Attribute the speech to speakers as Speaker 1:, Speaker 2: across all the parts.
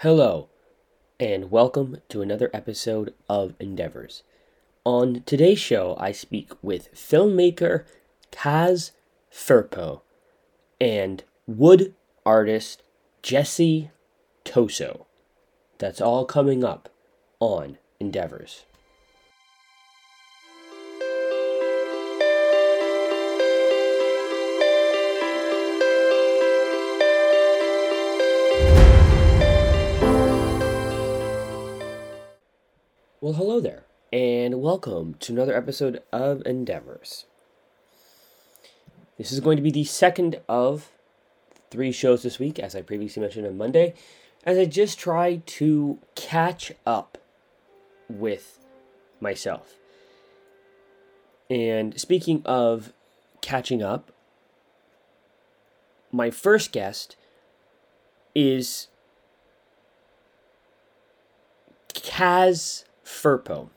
Speaker 1: Hello, and welcome to another episode of Endeavours. On today's show, I speak with filmmaker Kaz Firpo and wood artist Jesse Toso. That's all coming up on Endeavours. Well, hello there, and welcome to another episode of Endeavours. This is going to be the second of three shows this week, as I previously mentioned on Monday, as I just try to catch up with myself. And speaking of catching up, my first guest is Kaz Firpo.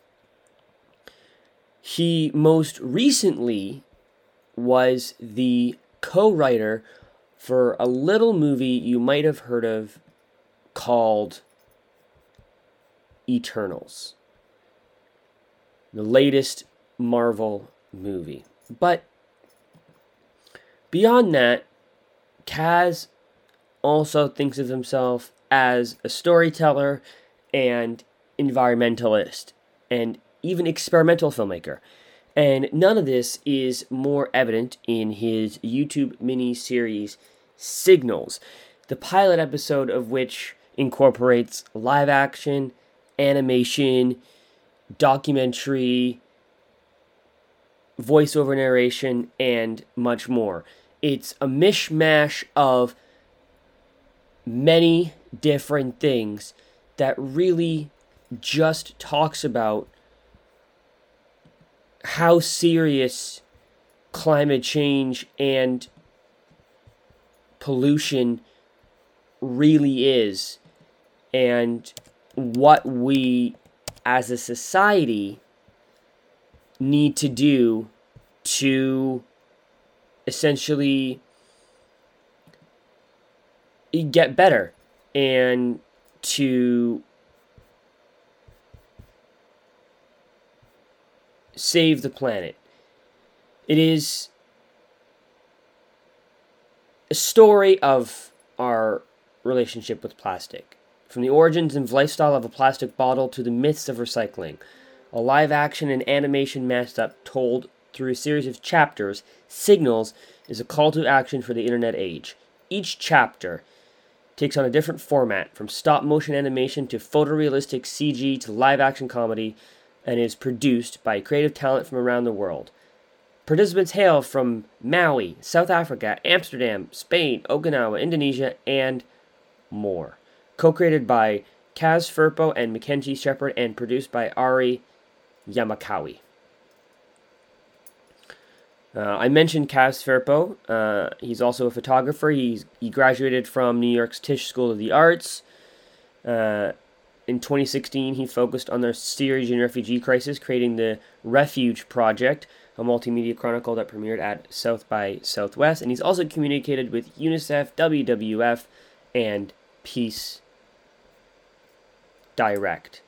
Speaker 1: He most recently was the co writer for a little movie you might have heard of called Eternals, the latest Marvel movie. But beyond that, Kaz also thinks of himself as a storyteller and environmentalist and even experimental filmmaker. And none of this is more evident in his YouTube mini series Signals, the pilot episode of which incorporates live action, animation, documentary, voiceover narration, and much more. It's a mishmash of many different things that really just talks about how serious climate change and pollution really is and what we as a society need to do to essentially get better and to save the planet. It is a story of our relationship with plastic. From the origins and lifestyle of a plastic bottle to the myths of recycling. A live action and animation mashed up told through a series of chapters, Signals is a call to action for the internet age. Each chapter takes on a different format, from stop motion animation to photorealistic CG to live action comedy, and is produced by creative talent from around the world. Participants hail from Maui, South Africa, Amsterdam, Spain, Okinawa, Indonesia, and more. Co created by Kaz Firpo and Mackenzie Shepard and produced by Ari Yamakawi. Uh, I mentioned Kaz Firpo. Uh, he's also a photographer. He's, he graduated from New York's Tisch School of the Arts. Uh, in 2016, he focused on the Syrian refugee crisis, creating the Refuge Project, a multimedia chronicle that premiered at South by Southwest. And he's also communicated with UNICEF, WWF, and Peace Direct.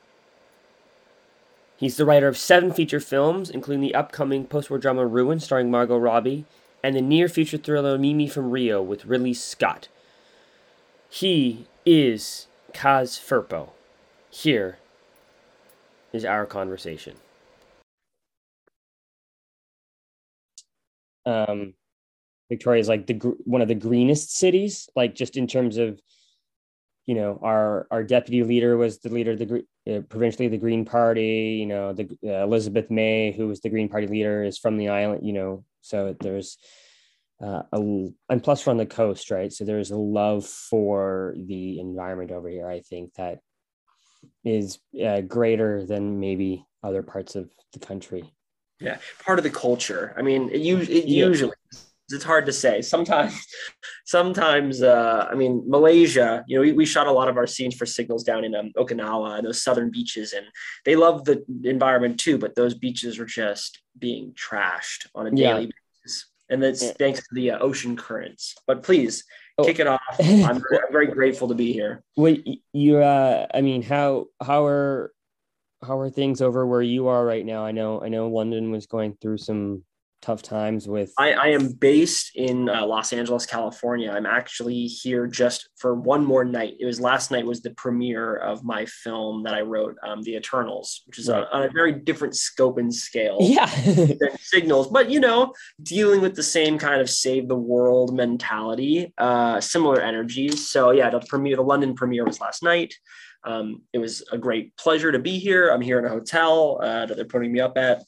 Speaker 1: He's the writer of seven feature films, including the upcoming post war drama Ruin, starring Margot Robbie, and the near future thriller Mimi from Rio with Ridley Scott. He is Kaz Firpo. Here is our conversation. Um, Victoria is like the one of the greenest cities, like just in terms of, you know, our our deputy leader was the leader of the uh, provincially the Green Party. You know, the uh, Elizabeth May, who was the Green Party leader, is from the island. You know, so there's uh, a and plus we're on the coast, right? So there's a love for the environment over here. I think that is uh, greater than maybe other parts of the country.
Speaker 2: Yeah, part of the culture. I mean, it, it yeah. usually it's hard to say. Sometimes, sometimes, uh, I mean, Malaysia. You know, we, we shot a lot of our scenes for signals down in um, Okinawa and those southern beaches, and they love the environment too. But those beaches are just being trashed on a daily yeah. basis, and that's yeah. thanks to the uh, ocean currents. But please. Kick it off. I'm very, very grateful to be here.
Speaker 1: Well, you, uh, I mean, how how are how are things over where you are right now? I know I know London was going through some tough times with
Speaker 2: i, I am based in uh, los angeles california. I'm actually here just for one more night. It was last night was the premiere of my film that i wrote um, the eternals which is right. on, a very different scope and scale
Speaker 1: yeah.
Speaker 2: than signals but you know dealing with the same kind of save the world mentality uh, similar energies. So yeah the premiere the london premiere was last night. Um, it was a great pleasure to be here. I'm here in a hotel uh, that they're putting me up at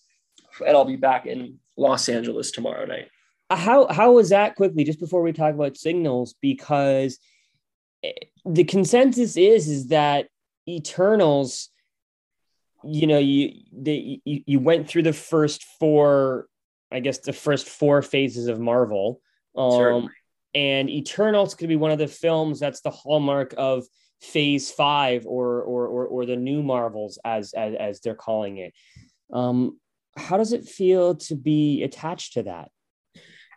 Speaker 2: and i'll be back in Los Angeles tomorrow night.
Speaker 1: Uh, how how was that quickly? Just before we talk about signals, because the consensus is is that Eternals, you know, you they you, you went through the first four, I guess the first four phases of Marvel. Um, and Eternals could be one of the films that's the hallmark of phase five or or or, or the new Marvels as, as as they're calling it. Um, how does it feel to be attached to that?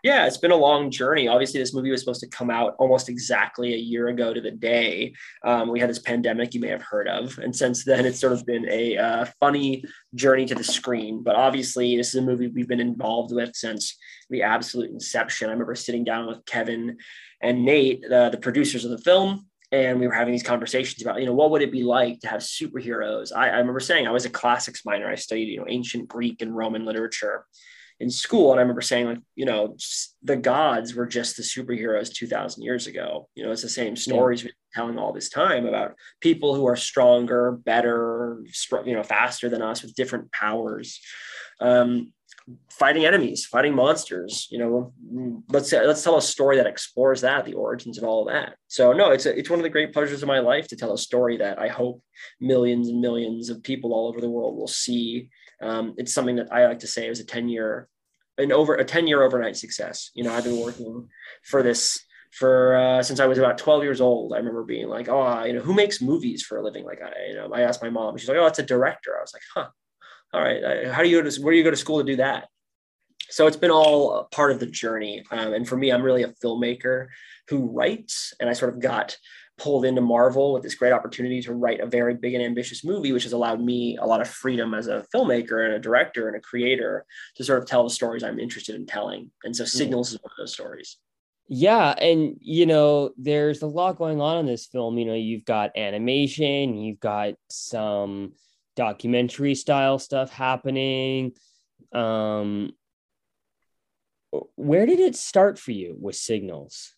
Speaker 2: Yeah, it's been a long journey. Obviously, this movie was supposed to come out almost exactly a year ago to the day. Um, we had this pandemic you may have heard of. And since then, it's sort of been a uh, funny journey to the screen. But obviously, this is a movie we've been involved with since the absolute inception. I remember sitting down with Kevin and Nate, uh, the producers of the film, and we were having these conversations about you know what would it be like to have superheroes? I, I, remember saying i was a classics minor. I studied you know ancient greek and roman literature in school. And i remember saying like you know the gods were just the superheroes 2000 years ago. You know it's the same stories yeah. we've been telling all this time about people who are stronger better you know faster than us with different powers. Um, fighting enemies, fighting monsters. You know, let's let's tell a story that explores that, the origins of all of that. So no, it's a, it's one of the great pleasures of my life to tell a story that I hope millions and millions of people all over the world will see. Um, it's something that I like to say is a ten year, an over a ten year overnight success. You know, I've been working for this for uh, since I was about 12 years old. I remember being like, oh, you know, who makes movies for a living? Like I, you know, I asked my mom. She's like, oh, it's a director. I was like, huh all right, how do you go to where do you go to school to do that? So it's been all part of the journey. Um, and for me, I'm really a filmmaker who writes, and I sort of got pulled into Marvel with this great opportunity to write a very big and ambitious movie, which has allowed me a lot of freedom as a filmmaker and a director and a creator to sort of tell the stories I'm interested in telling. And so mm-hmm. Signals is one of those stories.
Speaker 1: Yeah, and you know, there's a lot going on in this film. You know, you've got animation, you've got some documentary style stuff happening. Um where did it start for you with signals?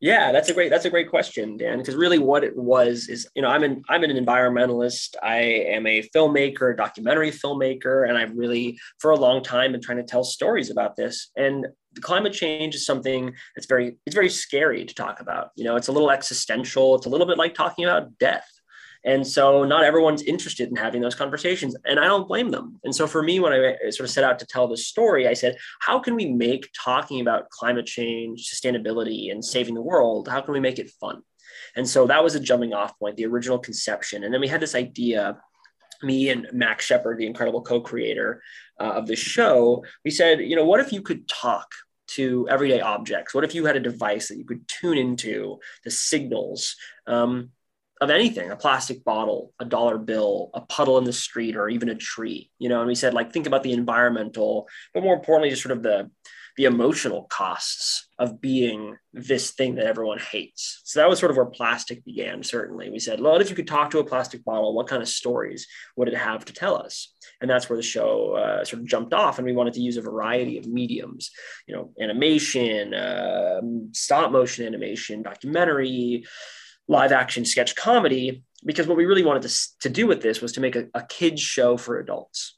Speaker 2: Yeah that's a great that's a great question dan because really what it was is you know i'm an i'm an environmentalist. I am a filmmaker documentary filmmaker and i've really for a long time been trying to tell stories about this. And climate change is something that's very it's very scary to talk about. You know it's a little existential. It's a little bit like talking about death and so not everyone's interested in having those conversations. And I don't blame them. And so for me, when I sort of set out to tell this story, I said, how can we make talking about climate change, sustainability, and saving the world, how can we make it fun? And so that was a jumping off point, the original conception. And then we had this idea me and Max Shepard, the incredible co-creator uh, of the show, we said, you know, what if you could talk to everyday objects? What if you had a device that you could tune into the signals um, of anything a plastic bottle a dollar bill a puddle in the street or even a tree you know and we said like think about the environmental but more importantly just sort of the the emotional costs of being this thing that everyone hates. So that was sort of where plastic began certainly. We said well if you could talk to a plastic bottle what kind of stories would it have to tell us? And that's where the show uh, sort of jumped off and we wanted to use a variety of mediums you know animation uh, stop motion animation documentary live action sketch comedy because what we really wanted to, to do with this was to make a, a kids show for adults.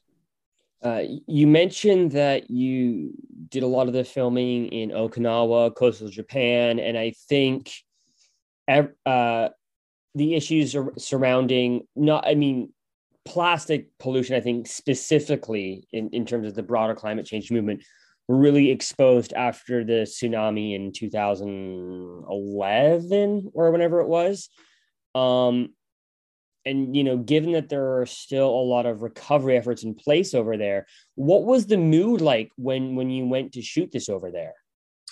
Speaker 1: Uh, you mentioned that you did a lot of the filming in okinawa coastal japan and i think uh, the issues surrounding not i mean plastic pollution i think specifically in, in terms of the broader climate change movement were really exposed after the tsunami in 2011 or whenever it was. Um, and you know, given that there are still a lot of recovery efforts in place over there, what was the mood like when when you went to shoot this over there?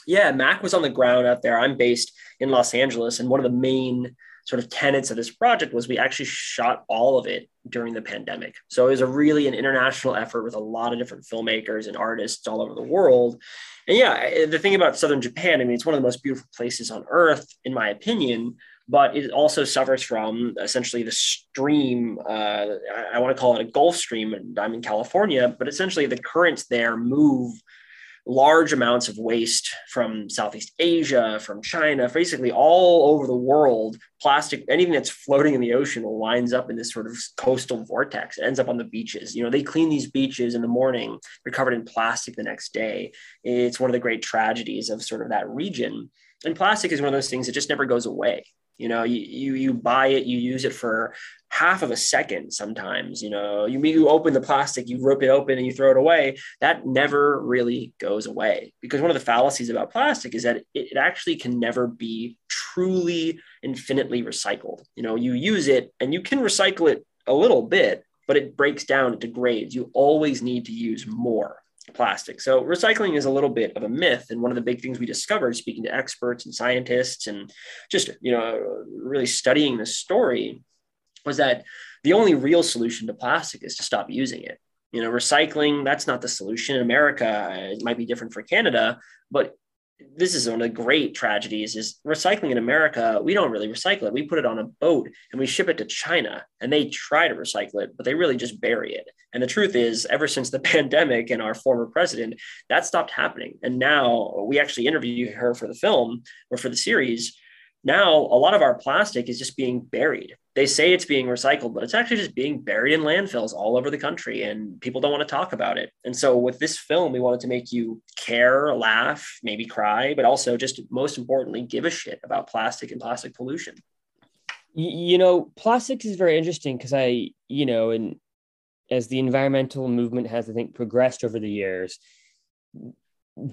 Speaker 2: Yeah, Mac was on the ground out there. I'm based in Los Angeles, and one of the main sort of tenets of this project was we actually shot all of it during the pandemic. So it was a really an international effort with a lot of different filmmakers and artists all over the world. And yeah, the thing about southern Japan, I mean, it's one of the most beautiful places on earth, in my opinion. But it also suffers from essentially the stream. Uh, I want to call it a Gulf Stream, I'm in California, but essentially the currents there move large amounts of waste from Southeast Asia, from China, basically all over the world. Plastic, anything that's floating in the ocean winds up in this sort of coastal vortex. It ends up on the beaches. You know, they clean these beaches in the morning, they're covered in plastic the next day. It's one of the great tragedies of sort of that region. And plastic is one of those things that just never goes away. You know, you, you, you buy it, you use it for half of a second sometimes. You know, you, you open the plastic, you rip it open and you throw it away. That never really goes away because one of the fallacies about plastic is that it, it actually can never be truly infinitely recycled. You know, you use it and you can recycle it a little bit, but it breaks down, it degrades. You always need to use more plastic. So recycling is a little bit of a myth. And one of the big things we discovered speaking to experts and scientists and just, you know, really studying this story was that the only real solution to plastic is to stop using it. You know, recycling, that's not the solution. In America, it might be different for Canada, but this is one of the great tragedies is recycling in America. We don't really recycle it. We put it on a boat and we ship it to China and they try to recycle it, but they really just bury it. And the truth is, ever since the pandemic and our former president, that stopped happening. And now we actually interviewed her for the film or for the series. Now, a lot of our plastic is just being buried they say it's being recycled, but it's actually just being buried in landfills all over the country, and people don't want to talk about it. And so, with this film, we wanted to make you care, laugh, maybe cry, but also just most importantly, give a shit about plastic and plastic pollution.
Speaker 1: You know, plastics is very interesting because I, you know, and as the environmental movement has, I think, progressed over the years,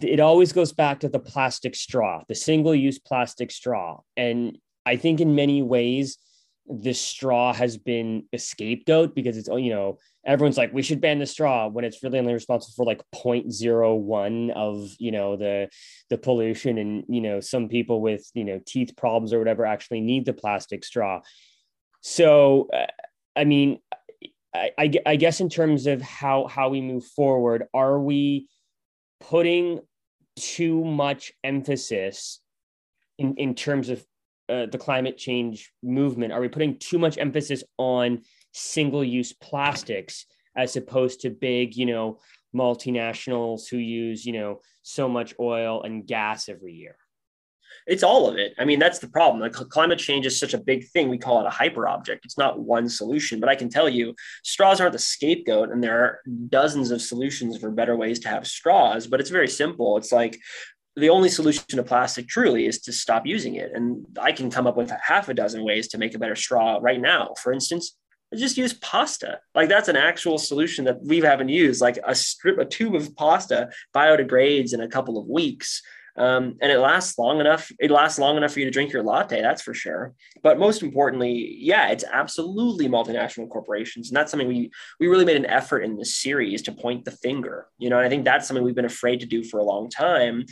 Speaker 1: it always goes back to the plastic straw, the single use plastic straw. And I think in many ways, this straw has been a scapegoat because it's you know everyone's like we should ban the straw when it's really only responsible for like 0.01 of you know the the pollution. And you know some people with you know teeth problems or whatever actually need the plastic straw. So uh, i mean I, I, I guess in terms of how how we move forward are we putting too much emphasis in in terms of uh, the climate change movement? Are we putting too much emphasis on single use plastics as opposed to big, you know, multinationals who use, you know, so much oil and gas every year?
Speaker 2: It's all of it. I mean, that's the problem. Like climate change is such a big thing. We call it a hyper object. It's not one solution, but I can tell you straws aren't the scapegoat, and there are dozens of solutions for better ways to have straws, but it's very simple. It's like the only solution to plastic truly is to stop using it. And I can come up with half a dozen ways to make a better straw right now. For instance, just use pasta. Like that's an actual solution that we haven't used. Like a strip, a tube of pasta biodegrades in a couple of weeks. Um, and it lasts long enough. It lasts long enough for you to drink your latte, that's for sure. But most importantly, yeah, it's absolutely multinational corporations, and that's something we we really made an effort in this series to point the finger. You know, and I think that's something we've been afraid to do for a long time.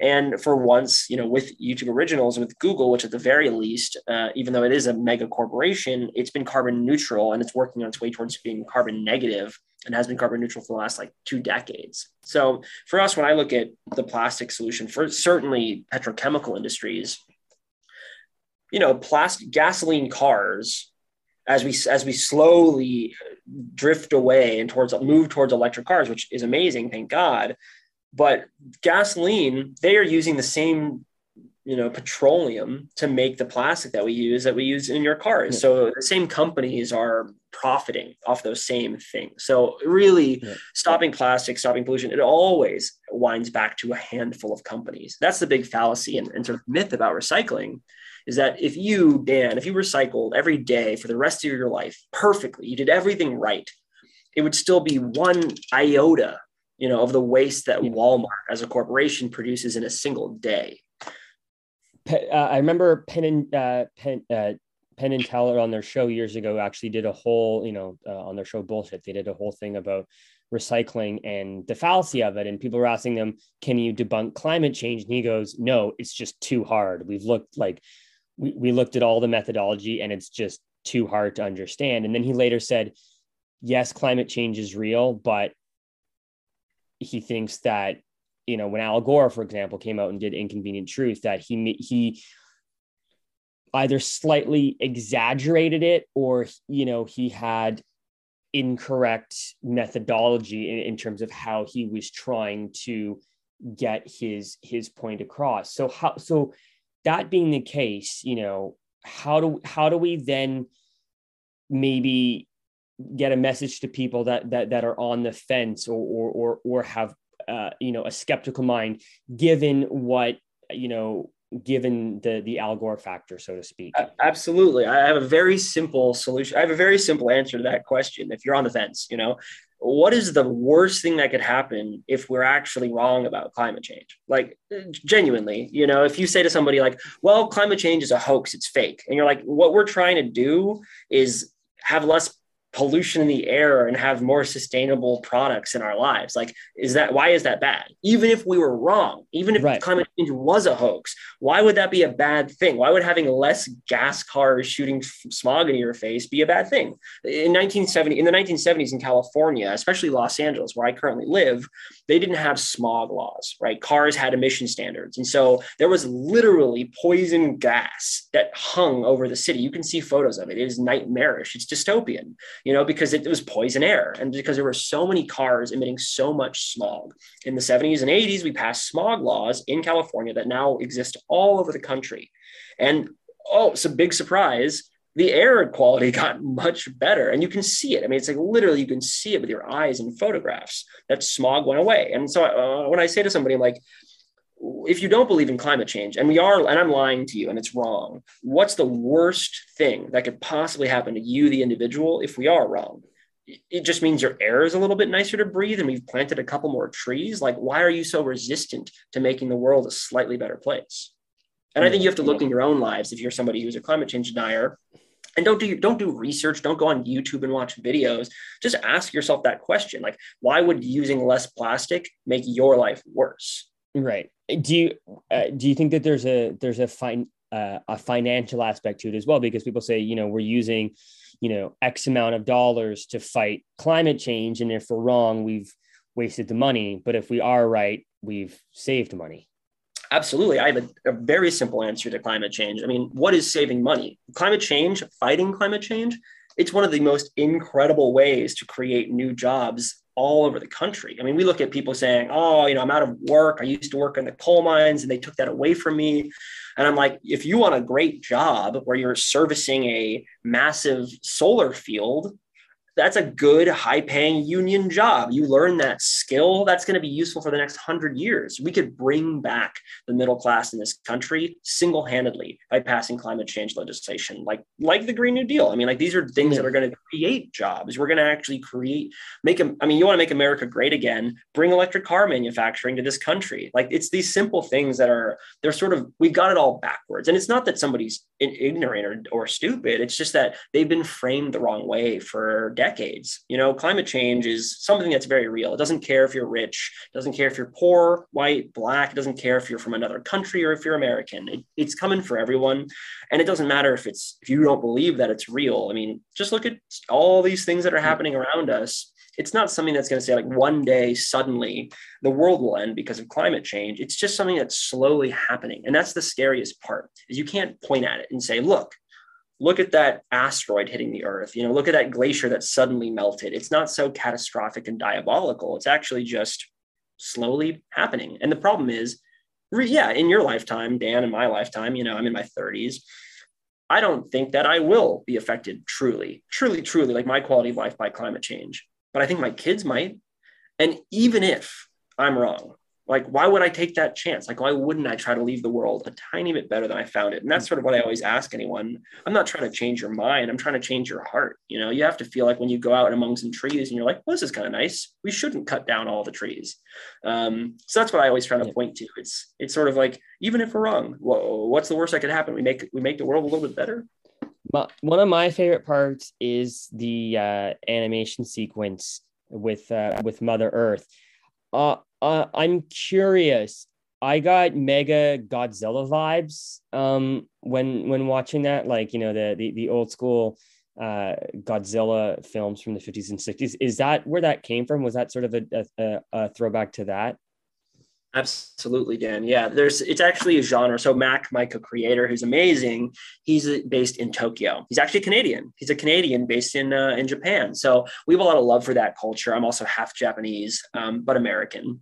Speaker 2: And for once, you know, with YouTube Originals, with Google, which at the very least, uh, even though it is a mega corporation, it's been carbon neutral and it's working on its way towards being carbon negative and has been carbon neutral for the last like two decades. So for us, when I look at the plastic solution for certainly petrochemical industries, you know, plastic gasoline cars as we as we slowly drift away and towards move towards electric cars, which is amazing, thank God. But gasoline, they are using the same, you know, petroleum to make the plastic that we use that we use in your cars. Yeah. So the same companies are profiting off those same things. So really yeah. stopping plastic, stopping pollution, it always winds back to a handful of companies. That's the big fallacy and, and sort of myth about recycling is that if you, Dan, if you recycled every day for the rest of your life perfectly, you did everything right, it would still be one iota you know, of the waste that Walmart as a corporation produces in a single day.
Speaker 1: Uh, I remember Penn and uh, Penn, uh, Penn and Teller on their show years ago actually did a whole, you know, uh, on their show Bullshit, they did a whole thing about recycling and the fallacy of it. And people were asking them, can you debunk climate change? And he goes, no, it's just too hard. We've looked like, we, we looked at all the methodology and it's just too hard to understand. And then he later said, yes, climate change is real, but he thinks that, you know, when Al Gore, for example, came out and did Inconvenient Truth, that he, he, either slightly exaggerated it or you know he had incorrect methodology in, in, terms of how he was trying to get his his point across. So how so that being the case you know how do how do we then maybe get a message to people that that that are on the fence or or or, or have uh, you know a skeptical mind given what you know given the the Al Gore factor, so to speak?
Speaker 2: Absolutely. I have a very simple solution. I have a very simple answer to that question. If you're on the fence, you know, what is the worst thing that could happen if we're actually wrong about climate change? Like genuinely, you know, if you say to somebody like, well, climate change is a hoax, it's fake. And you're like, what we're trying to do is have less pollution in the air and have more sustainable products in our lives? Like is that why is that bad? Even if we were wrong even if right. climate change was a hoax why would that be a bad thing? Why would having less gas cars shooting smog in your face be a bad thing? In 1970 in the 1970s in california especially los angeles where i currently live they didn't have smog laws right? Cars had emission standards. And so there was literally poison gas that hung over the city. You can see photos of it. It is nightmarish. It's dystopian you know, because it, was poison air and because there were so many cars emitting so much smog. In the 70s and 80s, we passed smog laws in California that now exist all over the country. And oh, it's a big surprise. The air quality got much better, and you can see it. I mean, it's like literally you can see it with your eyes in photographs. That smog went away. And so, uh, when I say to somebody, I'm like, if you don't believe in climate change and we are and i'm lying to you and it's wrong what's the worst thing that could possibly happen to you the individual if we are wrong? It just means your air is a little bit nicer to breathe and we've planted a couple more trees. Like why are you so resistant to making the world a slightly better place? And i think you have to look in your own lives if you're somebody who's a climate change denier. And don't do don't do research. Don't go on youtube and watch videos. Just ask yourself that question. Like why would using less plastic make your life worse
Speaker 1: Right. Do you uh, do you think that there's a there's a fine uh, a financial aspect to it as well? Because people say you know we're using you know X amount of dollars to fight climate change, and if we're wrong, we've wasted the money. But if we are right, we've saved money.
Speaker 2: Absolutely. I have a, a, very simple answer to climate change. I mean, what is saving money? Climate change, fighting climate change, it's one of the most incredible ways to create new jobs all over the country. I mean, we look at people saying, oh, you know, I'm out of work. I used to work in the coal mines and they took that away from me. And I'm like, if you want a great job where you're servicing a massive solar field, that's a good high paying union job. You learn that skill that's going to be useful for the next 100 years. We could bring back the middle class in this country single-handedly by passing climate change legislation like like the green new deal. I mean like these are things that are going to create jobs. We're going to actually create make them i mean you want to make america great again bring electric car manufacturing to this country. Like it's these simple things that are they're sort of we've got it all backwards. And it's not that somebody's ignorant or, or stupid. It's just that they've been framed the wrong way for decades decades. You know, climate change is something that's very real. It doesn't care if you're rich, doesn't care if you're poor, white, black, it doesn't care if you're from another country or if you're American. It, it's coming for everyone. And it doesn't matter if it's if you don't believe that it's real. I mean, just look at all these things that are mm-hmm. happening around us. It's not something that's going to say like one day suddenly the world will end because of climate change. It's just something that's slowly happening. And that's the scariest part is you can't point at it and say, look, look at that asteroid hitting the earth. You know look at that glacier that suddenly melted. It's not so catastrophic and diabolical. It's actually just slowly happening. And the problem is yeah in your lifetime dan in my lifetime you know i'm in my 30s i don't think that i will be affected truly truly truly like my quality of life by climate change but i think my kids might. And even if i'm wrong like why would i take that chance? Like why wouldn't i try to leave the world a tiny bit better than i found it? And that's sort of what i always ask anyone. I'm not trying to change your mind. I'm trying to change your heart. You know you have to feel like when you go out among some trees and you're like well this is kind of nice. We shouldn't cut down all the trees. Um, so that's what i always try to point to. It's it's sort of like even if we're wrong well, what's the worst that could happen? We make we make the world a little bit better?
Speaker 1: One of my favorite parts is the uh, animation sequence with uh, with Mother Earth. Uh, uh, I'm curious. I got mega Godzilla vibes um, when when watching that, like you know the the, the old school uh, Godzilla films from the 50s and 60s. Is that where that came from? Was that sort of a, a, a throwback to that?
Speaker 2: Absolutely, Dan. Yeah, there's it's actually a genre. So Mac, my co-creator, who's amazing, he's based in Tokyo. He's actually Canadian. He's a Canadian based in uh, in Japan. So we have a lot of love for that culture. I'm also half Japanese, um, but American,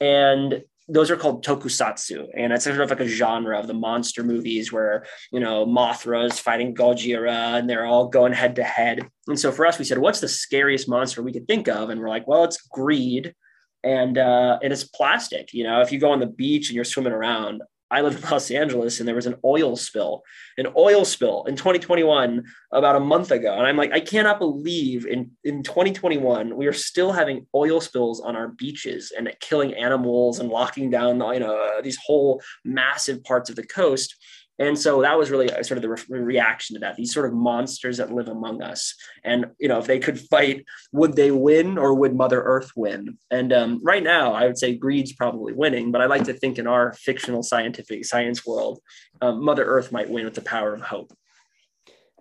Speaker 2: and those are called tokusatsu, and it's sort of like a genre of the monster movies where you know Mothra is fighting Gojira, and they're all going head to head. And so for us, we said, what's the scariest monster we could think of? And we're like, well, it's greed and uh, and it's plastic. You know, if you go on the beach and you're swimming around, I live in Los Angeles and there was an oil spill, an oil spill in 2021 about a month ago. And I'm like, I cannot believe in, in 2021, we are still having oil spills on our beaches and killing animals and locking down, you know, these whole massive parts of the coast. And so that was really sort of the re- reaction to that. These sort of monsters that live among us, and you know, if they could fight, would they win or would Mother Earth win? And um, right now, I would say greed's probably winning, but I like to think in our fictional scientific science world, um, Mother Earth might win with the power of hope.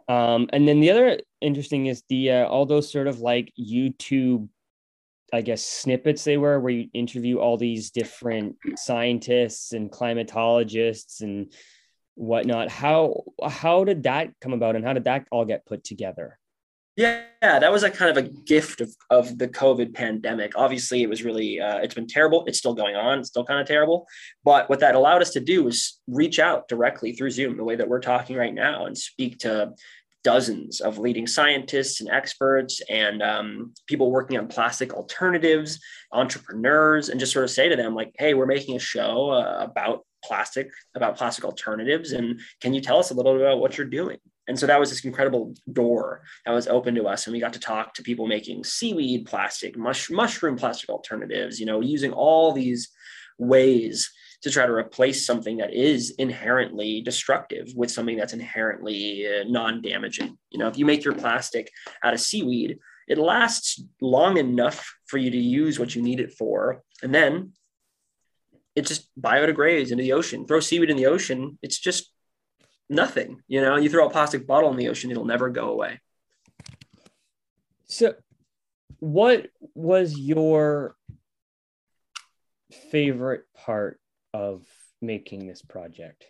Speaker 1: Um, and then the other interesting is the uh, all those sort of like YouTube I guess snippets they were where you interview all these different scientists and climatologists and whatnot. How how did that come about, and how did that all get put together?
Speaker 2: Yeah, that was a kind of a gift of, of the COVID pandemic. Obviously, it was really, uh, it's been terrible. It's still going on. It's still kind of terrible. But what that allowed us to do was reach out directly through Zoom, the way that we're talking right now, and speak to dozens of leading scientists and experts and um, people working on plastic alternatives, entrepreneurs, and just sort of say to them, like, hey, we're making a show uh, about plastic, about plastic alternatives. And can you tell us a little bit about what you're doing? And so that was this incredible door that was open to us. And we got to talk to people making seaweed plastic, mush, mushroom plastic alternatives, you know, using all these ways to try to replace something that is inherently destructive with something that's inherently uh, non-damaging. You know, if you make your plastic out of seaweed, it lasts long enough for you to use what you need it for. And then it just biodegrades into the ocean. Throw seaweed in the ocean, it's just nothing. You know, you throw a plastic bottle in the ocean, it'll never go away.
Speaker 1: So, what was your favorite part of making this project?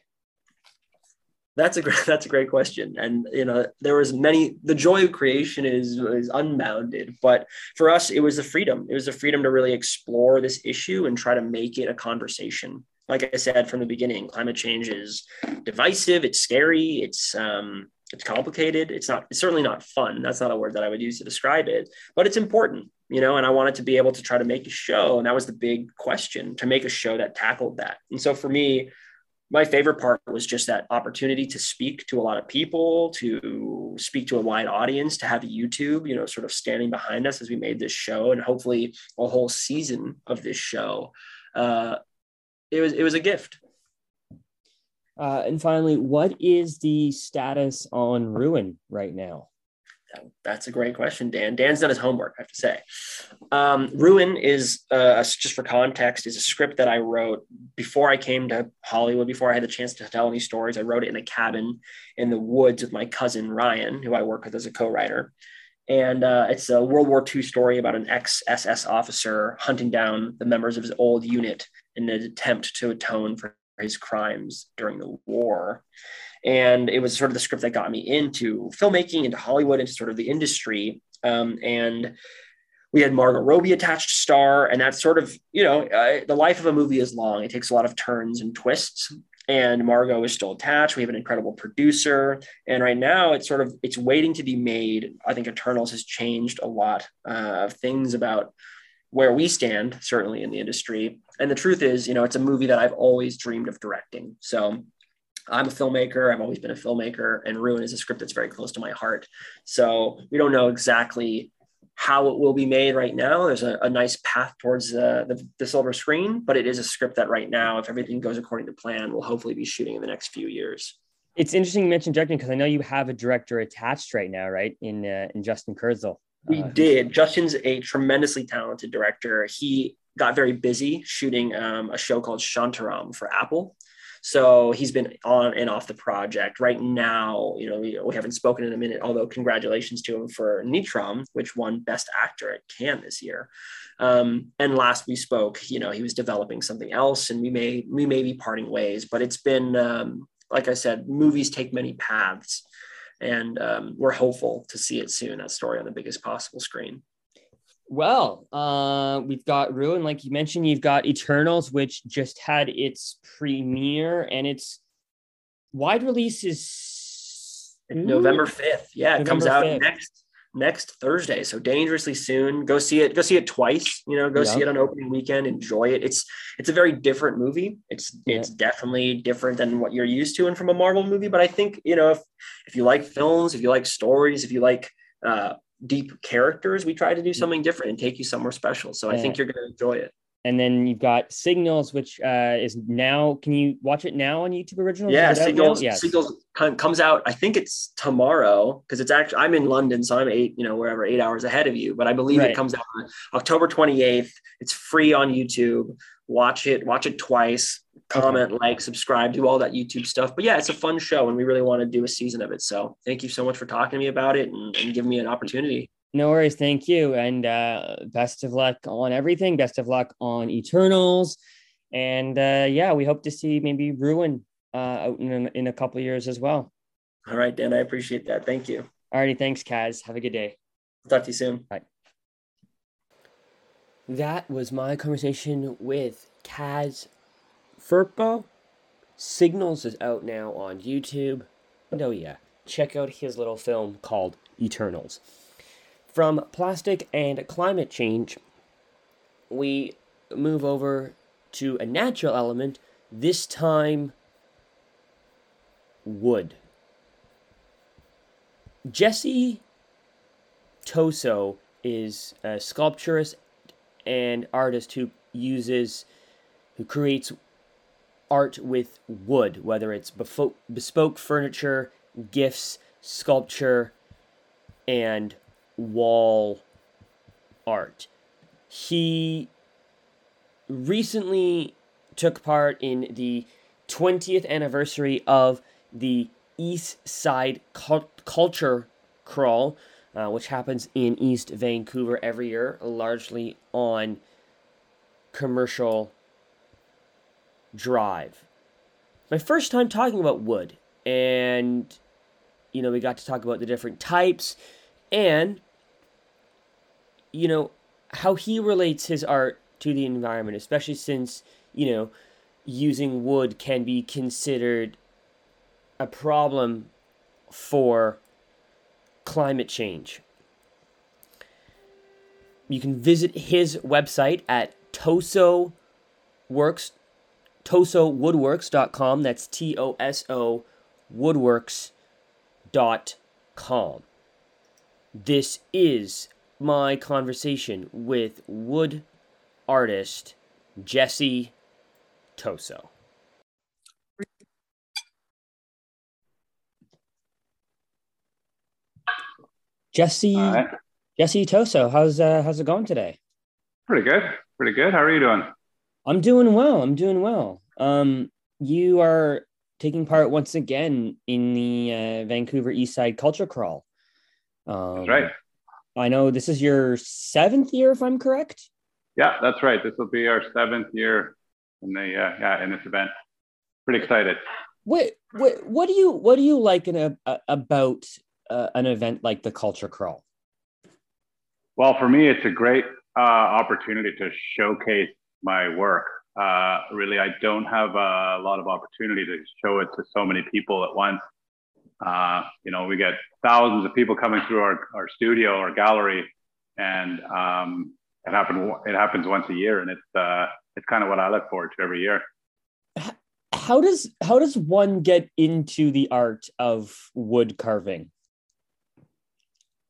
Speaker 2: That's a great, that's a great question, and you know there was many. The joy of creation is is unbounded, but for us, it was the freedom. It was the freedom to really explore this issue and try to make it a conversation. Like I said from the beginning, climate change is divisive. It's scary. It's um, it's complicated. It's not. It's certainly not fun. That's not a word that I would use to describe it, but it's important. You know, and I wanted to be able to try to make a show, and that was the big question: to make a show that tackled that. And so for me, my favorite part was just that opportunity to speak to a lot of people, to speak to a wide audience, to have YouTube, you know, sort of standing behind us as we made this show, and hopefully a whole season of this show. Uh, it was it was a gift.
Speaker 1: Uh, and finally, what is the status on Ruin right now?
Speaker 2: That's a great question, Dan. Dan's done his homework, I have to say. Um, Ruin is, uh, just for context, is a script that I wrote before I came to Hollywood, before I had the chance to tell any stories. I wrote it in a cabin in the woods with my cousin Ryan, who I work with as a co-writer. And uh, it's a World War II story about an ex-SS officer hunting down the members of his old unit in an attempt to atone for his crimes during the war. And it was sort of the script that got me into filmmaking, into Hollywood, into sort of the industry. Um, and we had Margot Robbie attached to star, and that's sort of, you know, uh, the life of a movie is long. It takes a lot of turns and twists. And Margot is still attached. We have an incredible producer, and right now it's sort of it's waiting to be made. I think Eternals has changed a lot uh, of things about where we stand, certainly in the industry. And the truth is, you know, it's a movie that I've always dreamed of directing. So I'm a filmmaker. I've always been a filmmaker, and Ruin is a script that's very close to my heart. So we don't know exactly how it will be made right now. There's a, a nice path towards uh, the, the silver screen, but it is a script that right now, if everything goes according to plan, we'll hopefully be shooting in the next few years.
Speaker 1: It's interesting you mentioned directing because I know you have a director attached right now, right? In uh, in Justin Kurzel.
Speaker 2: We uh, did. Justin's a tremendously talented director. He got very busy shooting um, a show called Shantaram for Apple. So he's been on and off the project. Right now, you know, we, we haven't spoken in a minute, although congratulations to him for Nitram, which won Best Actor at Cannes this year. Um, and last we spoke, you know, he was developing something else, and we may we may be parting ways. But it's been, um, like I said, movies take many paths, and um, we're hopeful to see it soon. That story on the biggest possible screen.
Speaker 1: Well, uh, we've got Ruin, like you mentioned. You've got Eternals, which just had its premiere, and its wide release is
Speaker 2: November fifth. Yeah, November it comes out 5th. next next Thursday, so dangerously soon. Go see it. Go see it twice. You know, go see it on opening weekend. Enjoy it. It's it's a very different movie. It's it's definitely different than what you're used to and from a Marvel movie. But I think you know if if you like films, if you like stories, if you like uh, deep characters, we try to do something different and take you somewhere special. So I think you're going to enjoy it.
Speaker 1: And then you've got Signals, which uh, is now. Can you watch it now on YouTube Originals?
Speaker 2: Yeah, Signals. Yes. Signals comes out. I think it's tomorrow because it's actually I'm in London, so I'm eight, you know, wherever eight hours ahead of you. But I believe right. it comes out October 28th. It's free on YouTube. Watch it. Watch it twice comment, okay. like, subscribe, do all that YouTube stuff. But yeah, it's a fun show and we really want to do a season of it. So thank you so much for talking to me about it and, and giving me an opportunity.
Speaker 1: No worries. Thank you. And uh, best of luck on everything. Best of luck on Eternals. And uh, yeah, we hope to see maybe Ruin uh, out in, in a couple years as well.
Speaker 2: All right, Dan. I appreciate that. Thank you.
Speaker 1: Alrighty. Thanks, Kaz. Have a good day.
Speaker 2: Talk to you soon.
Speaker 1: Bye. That was my conversation with Kaz Firpo. Signals is out now on YouTube. And oh, yeah, check out his little film called Eternals. From plastic and climate change, we move over to a natural element, this time wood. Jesse Toso is a sculpturist and artist who uses, who creates art with wood, whether it's bespoke furniture, gifts, sculpture, and wall art. He recently took part in the 20th anniversary of the East Side Culture Crawl, uh, which happens in East Vancouver every year, largely on commercial drive. My first time talking about wood, and you know, we got to talk about the different types and you know, how he relates his art to the environment, especially since, you know, using wood can be considered a problem for climate change. You can visit his website at Toso Works tosowoodworks.com. That's T O S O woodworks.com. This is my conversation with wood artist Jesse Toso. Jesse right. Jesse Toso, how's uh, how's it going today?
Speaker 3: Pretty good. Pretty good. How are you doing?
Speaker 1: I'm doing well. I'm doing well. Um, you are taking part once again in the uh, Vancouver East Side Culture Crawl.
Speaker 3: Um, that's right.
Speaker 1: I know this is your seventh year, if I'm correct.
Speaker 3: Yeah, that's right. This will be our seventh year in the uh, yeah in this event. Pretty excited.
Speaker 1: What what what do you what do you like in a, a about uh, an event like the Culture Crawl?
Speaker 3: Well, for me, it's a great uh, opportunity to showcase my work. Uh, really, I don't have a lot of opportunity to show it to so many people at once. Uh, you know, we get thousands of people coming through our, our studio or gallery, and um, it happen it happens once a year, and it's uh, it's kind of what I look forward to every year.
Speaker 1: How does how does one get into the art of wood carving?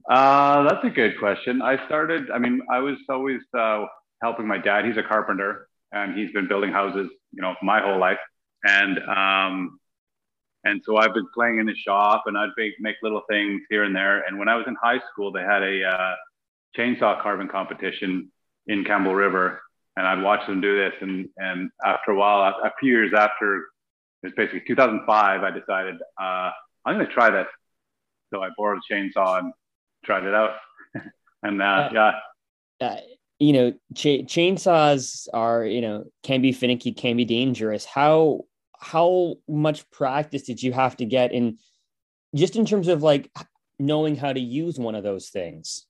Speaker 3: Uh, that's a good question. I started. I mean, I was always uh, helping my dad. He's a carpenter and he's been building houses, you know, my whole life. And um, and so I've been playing in the shop and I'd make, make little things here and there. And when I was in high school, they had a uh, chainsaw carving competition in Campbell River, and I'd watch them do this. And and after a while, a few years after, it's basically 2005. I decided uh, I'm going to try this. So I borrowed a chainsaw and tried it out, and uh, uh, yeah.
Speaker 1: You know, ch- chainsaws are you know can be finicky, can be dangerous. How how much practice did you have to get in just in terms of like knowing how to use one of those things?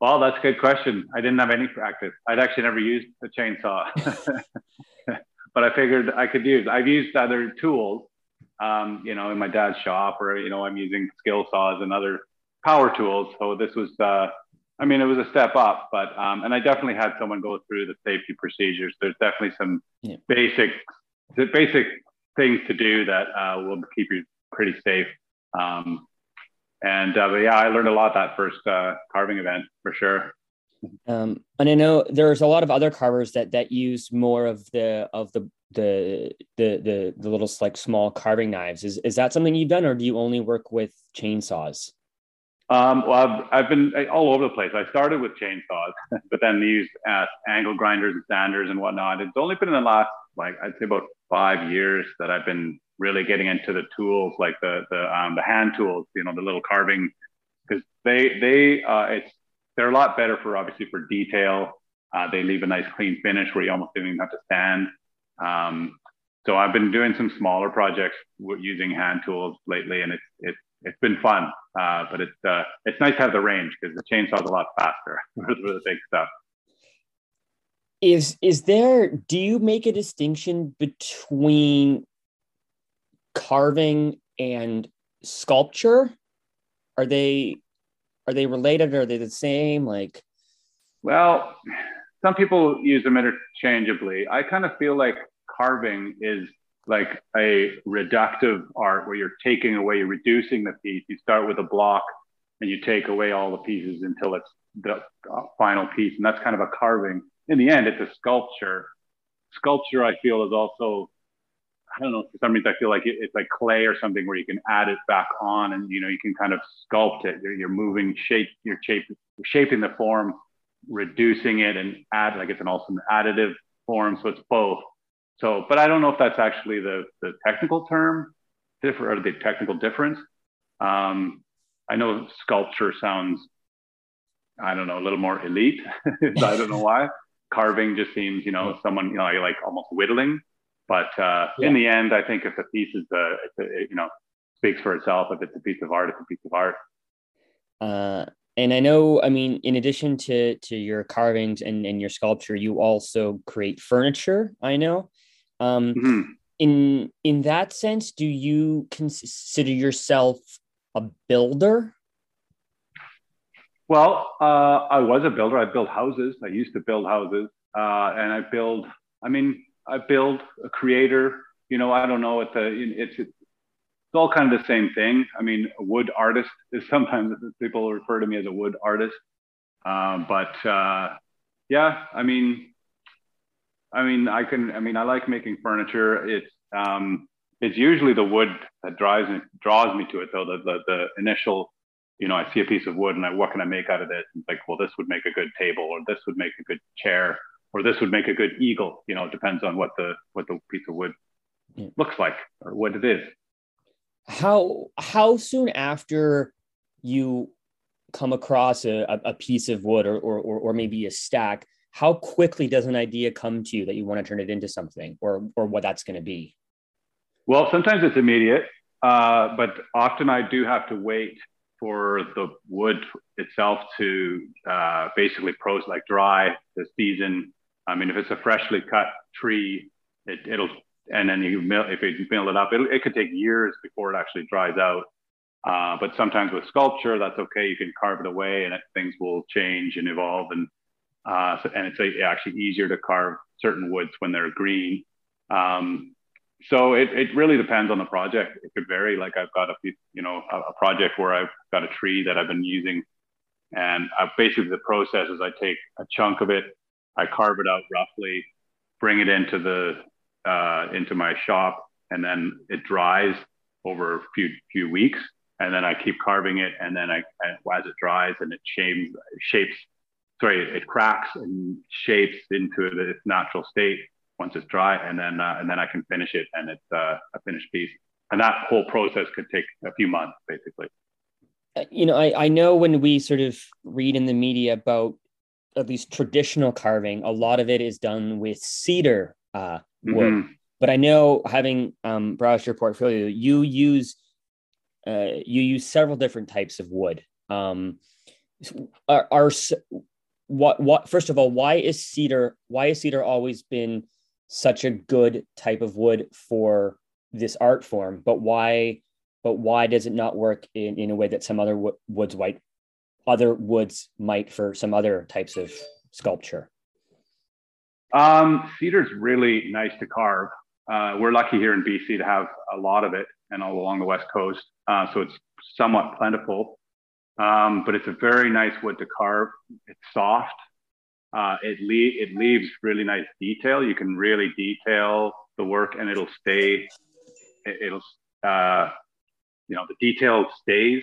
Speaker 3: Well, that's a good question. I didn't have any practice. I'd actually never used a chainsaw, but I figured I could use. I've used other tools, um, you know, in my dad's shop, or you know, I'm using skill saws and other power tools. So this was, uh, I mean, it was a step up, but um, and I definitely had someone go through the safety procedures. There's definitely some yeah. basic, basic things to do that uh, will keep you pretty safe. Um, and uh, but yeah, I learned a lot that first uh, carving event for sure.
Speaker 1: Um, and I know there's a lot of other carvers that that use more of the of the the the the, the little like small carving knives. Is is that something you've done, or do you only work with chainsaws?
Speaker 3: Um, well, I've, I've been all over the place. I started with chainsaws, but then used uh, angle grinders and sanders and whatnot. It's only been in the last, like, I'd say about five years that I've been really getting into the tools like the the um, the hand tools, you know, the little carving, because they they uh, it's they're a lot better for obviously for detail. Uh, they leave a nice clean finish where you almost don't even have to stand. Um, so I've been doing some smaller projects using hand tools lately, and it's it's it's been fun. Uh, but it's uh, it's nice to have the range because the chainsaw's a lot faster for the big stuff.
Speaker 1: Is is there? Do you make a distinction between carving and sculpture are they are they related are they the same like
Speaker 3: well some people use them interchangeably i kind of feel like carving is like a reductive art where you're taking away you're reducing the piece you start with a block and you take away all the pieces until it's the uh, final piece and that's kind of a carving in the end it's a sculpture sculpture i feel is also I don't know. For some reason, I feel like it, it's like clay or something where you can add it back on, and you know you can kind of sculpt it. You're, you're moving shape. You're shape, shaping the form, reducing it, and add like it's an also an additive form. So it's both. So, but I don't know if that's actually the the technical term, different or the technical difference. Um, I know sculpture sounds, I don't know, a little more elite. I don't know why. Carving just seems, you know, someone, you know, like almost whittling but uh, yeah. in the end, I think if a piece is, uh, a, you know, speaks for itself. If it's a piece of art, it's a piece of art.
Speaker 1: Uh, and I know, I mean, in addition to to your carvings and, and your sculpture, you also create furniture. I know. Um, mm-hmm. In in that sense, do you consider yourself a builder?
Speaker 3: Well, uh, I was a builder. I built houses. I used to build houses, uh, and I build. I mean, I build a creator. You know, I don't know. It's a it's it's all kind of the same thing. I mean, a wood artist is sometimes people refer to me as a wood artist. Um, but uh, yeah, I mean, I mean, I can. I mean, I like making furniture. It's um, it's usually the wood that drives me draws me to it. Though the, the the initial, you know, I see a piece of wood and I what can I make out of this? It's like, well, this would make a good table, or this would make a good chair or this would make a good eagle. You know, it depends on what the what the piece of wood yeah. looks like or what it is.
Speaker 1: How how soon after you come across a, a piece of wood or, or or maybe a stack, how quickly does an idea come to you that you want to turn it into something or or what that's going to be?
Speaker 3: Well, sometimes it's immediate, uh, but often I do have to wait for the wood itself to uh, basically pros like dry the season I mean, if it's a freshly cut tree, it, will and then you mill, if you mill it up, it could take years before it actually dries out. Uh, but sometimes with sculpture, that's okay. You can carve it away, and it, things will change and evolve. And uh, so, and it's a, actually easier to carve certain woods when they're green. Um, so it, it really depends on the project. It could vary. Like I've got a you know a, a project where I've got a tree that I've been using, and I, basically the process is I take a chunk of it I carve it out roughly, bring it into the uh, into my shop, and then it dries over a few few weeks. and then I keep carving it, and then I, as it dries and it shapes, shapes, sorry, it cracks and shapes into its natural state once it's dry, and then uh, and then I can finish it, and it's uh, a finished piece. And that whole process could take a few months, basically.
Speaker 1: Uh, you know, I, I know when we sort of read in the media about at least traditional carving, a lot of it is done with cedar uh, wood. Mm-hmm. But I know, having um, browsed your portfolio, you use uh, you use several different types of wood. Um, are, are what what first of all, why is cedar why has cedar always been such a good type of wood for this art form? But why but why does it not work in, in a way that some other woods white other woods might for some other types of sculpture?
Speaker 3: Um, cedar's really nice to carve. Uh, we're lucky here in BC to have a lot of it and all along the west coast. Uh, so it's somewhat plentiful, um, but it's a very nice wood to carve. It's soft. Uh, it, le- it leaves really nice detail. You can really detail the work and it'll stay, it, will uh, you know, the detail stays.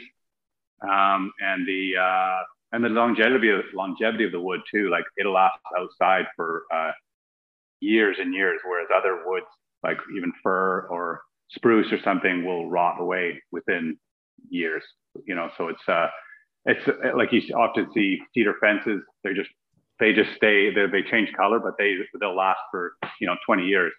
Speaker 3: Um, and the, uh, and the longevity of, longevity of the wood too, like it'll last outside for uh, years and years, whereas other woods, like even fir or spruce or something will rot away within years you know so it's uh it's like you often see cedar fences. They just they just stay they, they change color but they they'll last for you know 20 years.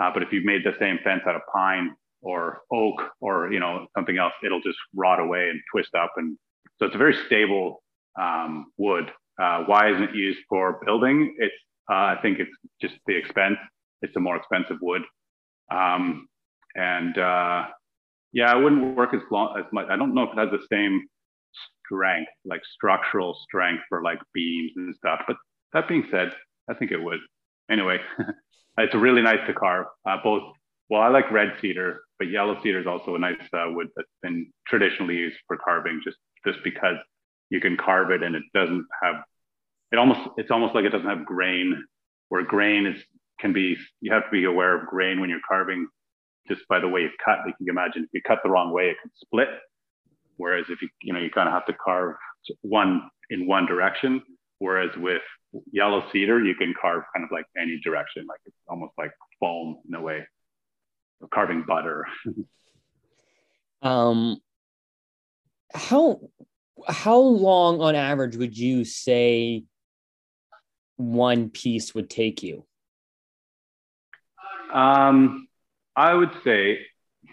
Speaker 3: Uh, but if you've made the same fence out of pine or oak or you know something else it'll just rot away and twist up. And so it's a very stable um, wood. Uh, why isn't it used for building? It's uh, i think it's just the expense. It's a more expensive wood. Um, and uh, yeah, it wouldn't work as long as much. I don't know if it has the same strength, like structural strength for like beams and stuff. But that being said, I think it would. Anyway, it's really nice to carve. Uh, both, well, I like red cedar, but yellow cedar is also a nice uh, wood that's been traditionally used for carving, just just because you can carve it and it doesn't have. It almost it's almost like it doesn't have grain, where grain is can be. You have to be aware of grain when you're carving just by the way you cut. Like you can imagine if you cut the wrong way, it could split. Whereas if you, you know, you kind of have to carve one in one direction. Whereas with yellow cedar, you can carve kind of like any direction, like it's almost like foam in a way, or carving butter.
Speaker 1: um, how how long on average would you say one piece would take you?
Speaker 3: Um, I would say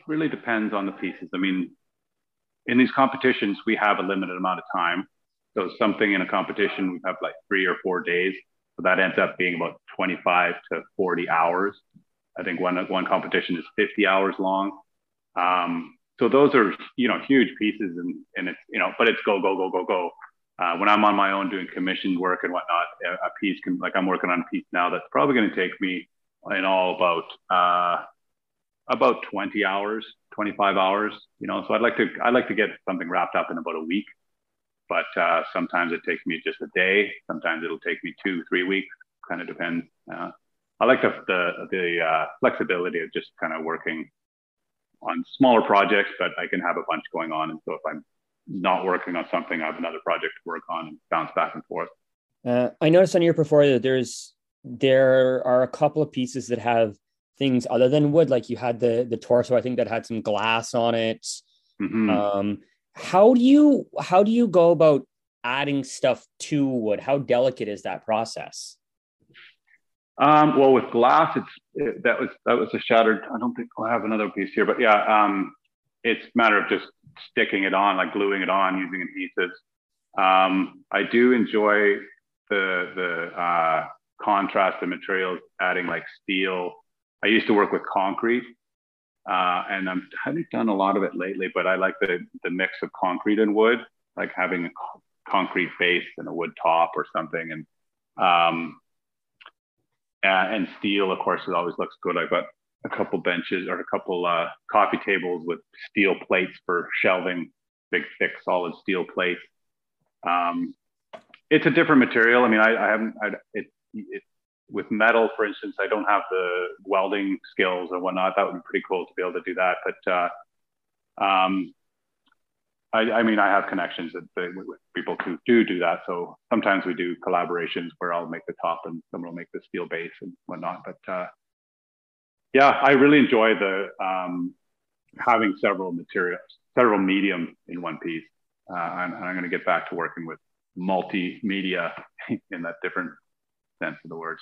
Speaker 3: really depends on the pieces. I mean, in these competitions, we have a limited amount of time. So something in a competition, we have like three or four days. So that ends up being about 25 to 40 hours. I think one, one competition is 50 hours long. Um, so those are, you know, huge pieces and, and it's, you know, but it's go, go, go, go, go. Uh, when I'm on my own doing commissioned work and whatnot, a, a piece can, like I'm working on a piece now that's probably going to take me in all about, uh, about 20 hours, 25 hours, you know, so I'd like to, I'd like to get something wrapped up in about a week, but uh, sometimes it takes me just a day. Sometimes it'll take me two, three weeks, kind of depends. Uh, I like the, the, the uh, flexibility of just kind of working on smaller projects, but I can have a bunch going on. And so if I'm not working on something, I have another project to work on and bounce back and forth.
Speaker 1: Uh, I noticed on your portfolio that there's there are a couple of pieces that have things other than wood like you had the the torso i think that had some glass on it. Mm-hmm. um how do you how do you go about adding stuff to wood? How delicate is that process?
Speaker 3: Um well with glass it's it, that was that was a shattered i don't think i have another piece here but yeah um it's a matter of just sticking it on like gluing it on using adhesives. Um i do enjoy the the uh contrast of materials adding like steel I used to work with concrete, uh, and I'm, I haven't done a lot of it lately, but I like the, the mix of concrete and wood, like having a concrete base and a wood top or something. And, um, and steel, of course, it always looks good. I've got a couple benches or a couple uh, coffee tables with steel plates for shelving, big, thick, solid steel plates. Um, it's a different material. I mean, I, I haven't, I, it, it, with metal, for instance, I don't have the welding skills and whatnot. That would be pretty cool to be able to do that. But uh, um, I, I mean, I have connections with people who do do that. So sometimes we do collaborations where I'll make the top and someone will make the steel base and whatnot. But uh, yeah, I really enjoy the um, having several materials, several medium in one piece. Uh, and, and I'm going to get back to working with multimedia in that different sense of the words.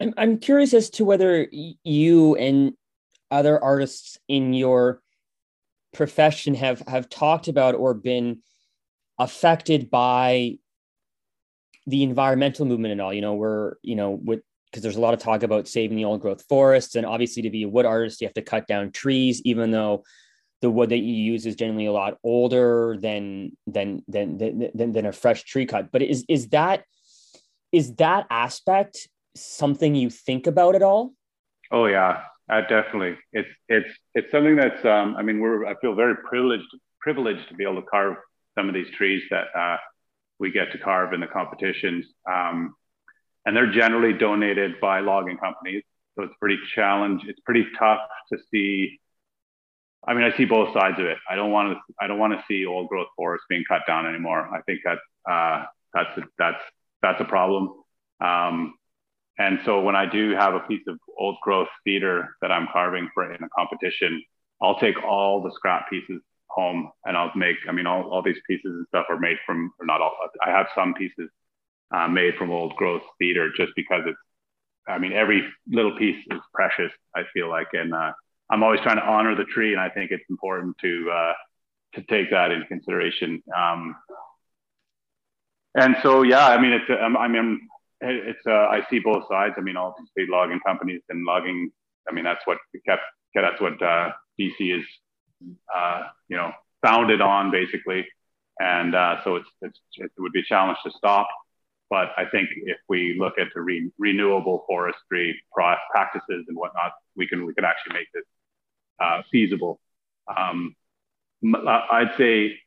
Speaker 1: I'm, I'm curious as to whether you and other artists in your profession have have talked about or been affected by the environmental movement and all. You know we're you know with because there's a lot of talk about saving the old growth forests and obviously to be a wood artist you have to cut down trees even though the wood that you use is generally a lot older than than than than, than a fresh tree cut. But is is that is that aspect something you think about at all
Speaker 3: oh yeah definitely, it's it's it's something that's. Um, I mean, we're. I feel very privileged privileged to be able to carve some of these trees that uh, we get to carve in the competitions, um, and they're generally donated by logging companies. So it's pretty challenge. It's pretty tough to see. I mean, I see both sides of it. I don't want to. I don't want to see old growth forests being cut down anymore. I think that uh, that's a, that's that's a problem. Um, and so when I do have a piece of old growth cedar that I'm carving for in a competition, I'll take all the scrap pieces home and I'll make, I mean, all, all these pieces and stuff are made from, or not all, I have some pieces uh, made from old growth cedar just because it's, I mean, every little piece is precious, I feel like. And uh, I'm always trying to honor the tree. And I think it's important to, uh, to take that into consideration. Um, and so, yeah, I mean, it's, I mean, it's uh, I see both sides. I mean, obviously logging companies and logging. I mean, that's what kept that's what uh, BC is, uh, you know, founded on basically. And uh, so it's, it's, it would be a challenge to stop. But I think if we look at the re- renewable forestry practices and whatnot, we can we can actually make this uh, feasible. Um, I'd say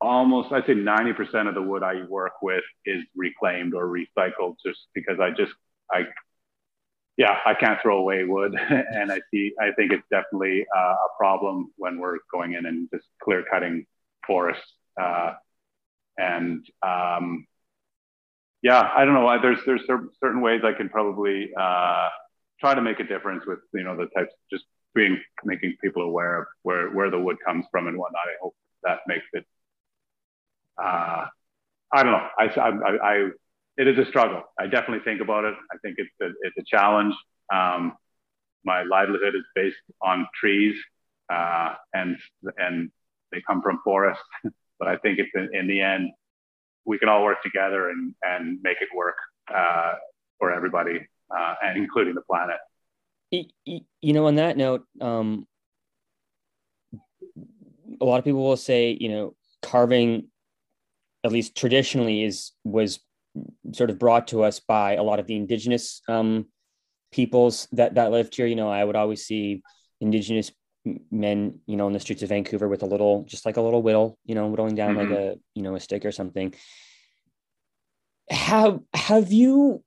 Speaker 3: almost I'd say 90% of the wood I work with is reclaimed or recycled just because I just I yeah, I can't throw away wood and I see I think it's definitely uh, a problem when we're going in and just clear cutting forests uh, and um, yeah, I don't know. There's there's certain ways I can probably uh, try to make a difference with you know the types just being making people aware of where where the wood comes from and whatnot. I hope that makes it uh, I don't know. I, I, I, it is a struggle. I definitely think about it. I think it's a, it's a challenge. Um, my livelihood is based on trees, uh, and and they come from forests. but I think it's in, in, the end, we can all work together and and make it work uh, for everybody, uh, and including the planet.
Speaker 1: You know, on that note, um, a lot of people will say, you know, carving at least traditionally is was sort of brought to us by a lot of the indigenous um, peoples that that lived here. You know, I would always see indigenous men, you know, in the streets of Vancouver with a little, just like a little whittle, you know, whittling down mm-hmm. like a you know a stick or something. Have have you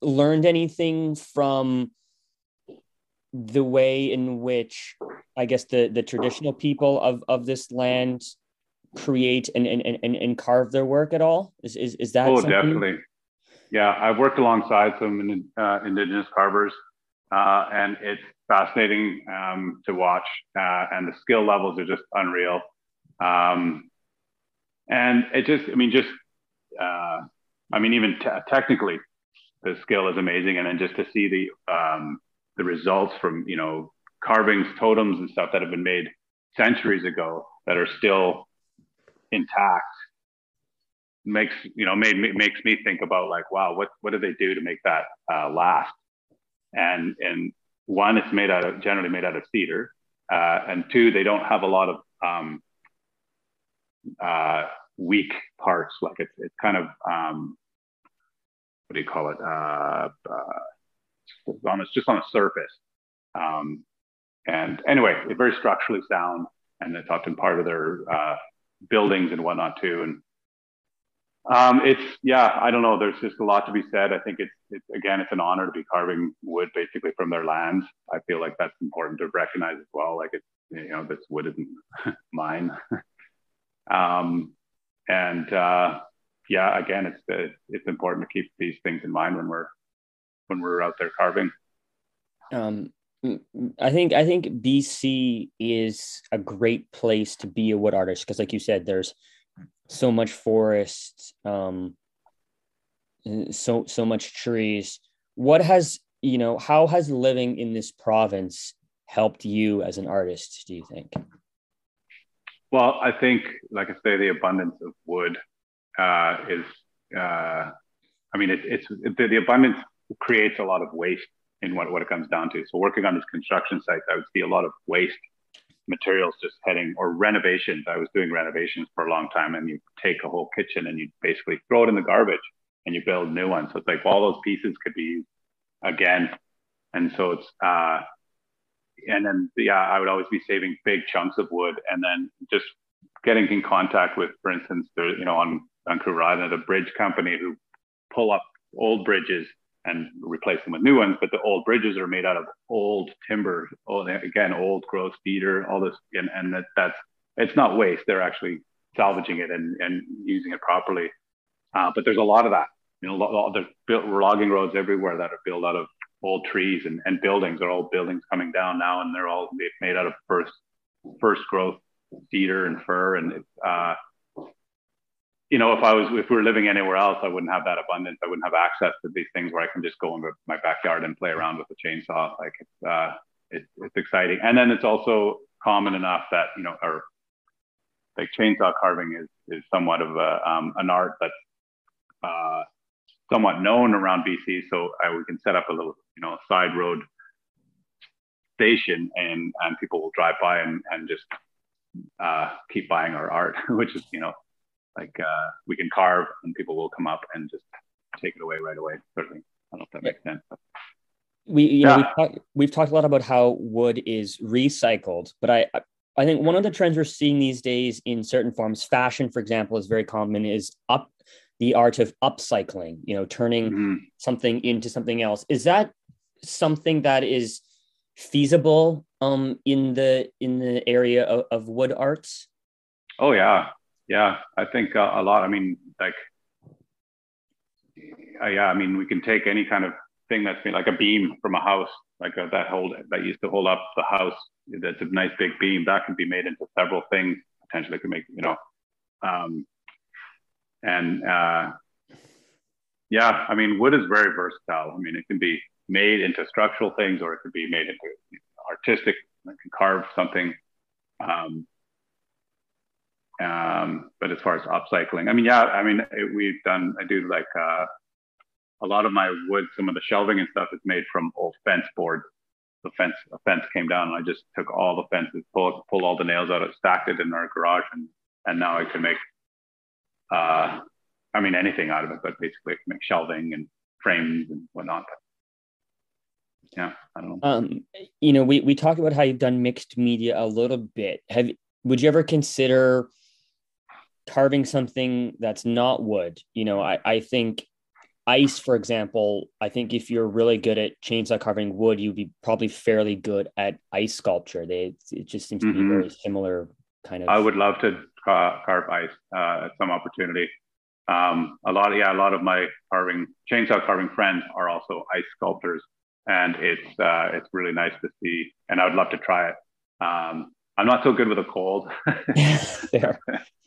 Speaker 1: learned anything from the way in which I guess the the traditional people of of this land create and and, and, and carve their work at all? Is is, is that?
Speaker 3: Oh, something? definitely. Yeah, I've worked alongside some uh, indigenous carvers, uh, and it's fascinating um, to watch. Uh, and the skill levels are just unreal. Um, and it just, I mean, just, uh, I mean, even t- technically, the skill is amazing. And then just to see the um, the results from you know carvings, totems, and stuff that have been made centuries ago that are still intact makes you know made makes me think about like wow what what do they do to make that uh, last? And and one it's made out of generally made out of cedar uh, and two they don't have a lot of um, uh, weak parts. Like it's it's kind of um, what do you call it? Uh, uh, on it's just on the surface. Um, and anyway it's very structurally sound and it's often part of their uh, buildings and whatnot too. And um, it's yeah, I don't know. There's just a lot to be said. I think it's, it's again, it's an honor to be carving wood basically from their lands. I feel like that's important to recognize as well. Like it's you know, this wood isn't mine. Um, and uh, yeah, again, it's it's important to keep these things in mind when we're when we're out there carving.
Speaker 1: Um, I think I think BC is a great place to be a wood artist because, like you said, there's so much forest, um, so so much trees. What has you know? How has living in this province helped you as an artist? Do you think?
Speaker 3: Well, I think, like I say, the abundance of wood uh, is. Uh, I mean, it, it's it, the, the abundance creates a lot of waste in what, what it comes down to. So working on these construction sites, I would see a lot of waste materials just heading or renovations. I was doing renovations for a long time and you take a whole kitchen and you basically throw it in the garbage and you build new ones. So it's like all those pieces could be used again. And so it's uh and then yeah, I would always be saving big chunks of wood and then just getting in contact with, for instance, the you know on Vancouver Island, a bridge company who pull up old bridges and replace them with new ones. But the old bridges are made out of old timber, old, again, old growth cedar, all this, and, and that, that's it's not waste. They're actually salvaging it and, and using it properly. Uh, but there's a lot of that. You know, there's built, logging roads everywhere that are built out of old trees and, and buildings. They're all buildings coming down now, and they're all made out of first first growth cedar and fir. And uh, you know, if I was, if we were living anywhere else, I wouldn't have that abundance. I wouldn't have access to these things where I can just go into my backyard and play around with a chainsaw. Like it's, uh, it, it's exciting. And then it's also common enough that, you know, or like chainsaw carving is, is somewhat of a, um, an art that's, uh, somewhat known around BC. So I, we can set up a little, you know, side road station and, and people will drive by and, and just, uh, keep buying our art, which is, you know, like uh, we can carve and people will come up and just take it away right away. Certainly, I don't know if that makes sense.
Speaker 1: We, you yeah. know, we've, talk, we've talked a lot about how wood is recycled, but I, I think one of the trends we're seeing these days in certain forms, fashion, for example, is very common. Is up the art of upcycling. You know, turning mm-hmm. something into something else. Is that something that is feasible um, in the in the area of, of wood arts?
Speaker 3: Oh yeah, yeah, I think uh, a lot. I mean, like, uh, yeah, I mean, we can take any kind of thing that's been like a beam from a house, like uh, that hold that used to hold up the house. That's a nice big beam that can be made into several things. Potentially, could make you know, um, and uh, yeah, I mean, wood is very versatile. I mean, it can be made into structural things, or it could be made into artistic. I can carve something. Um, um, but as far as upcycling, I mean, yeah, I mean, it, we've done, I do like uh, a lot of my wood, some of the shelving and stuff is made from old fence boards. The fence, a fence came down and I just took all the fences, pulled, pulled all the nails out, stacked it in our garage. And, and now I can make, uh, I mean, anything out of it, but basically I can make shelving and frames and whatnot. Yeah, I don't know.
Speaker 1: Um, you know, we, we talked about how you've done mixed media a little bit. Have, would you ever consider carving something that's not wood. You know, I, I think ice, for example, I think if you're really good at chainsaw carving wood, you'd be probably fairly good at ice sculpture. They it just seems mm-hmm. to be mm-hmm. very similar kind of.
Speaker 3: I would love to carve ice uh, at some opportunity. Um, a lot of yeah, a lot of my carving chainsaw carving friends are also ice sculptors, and it's uh, it's really nice to see. And I would love to try it. Um, I'm not so good with a cold.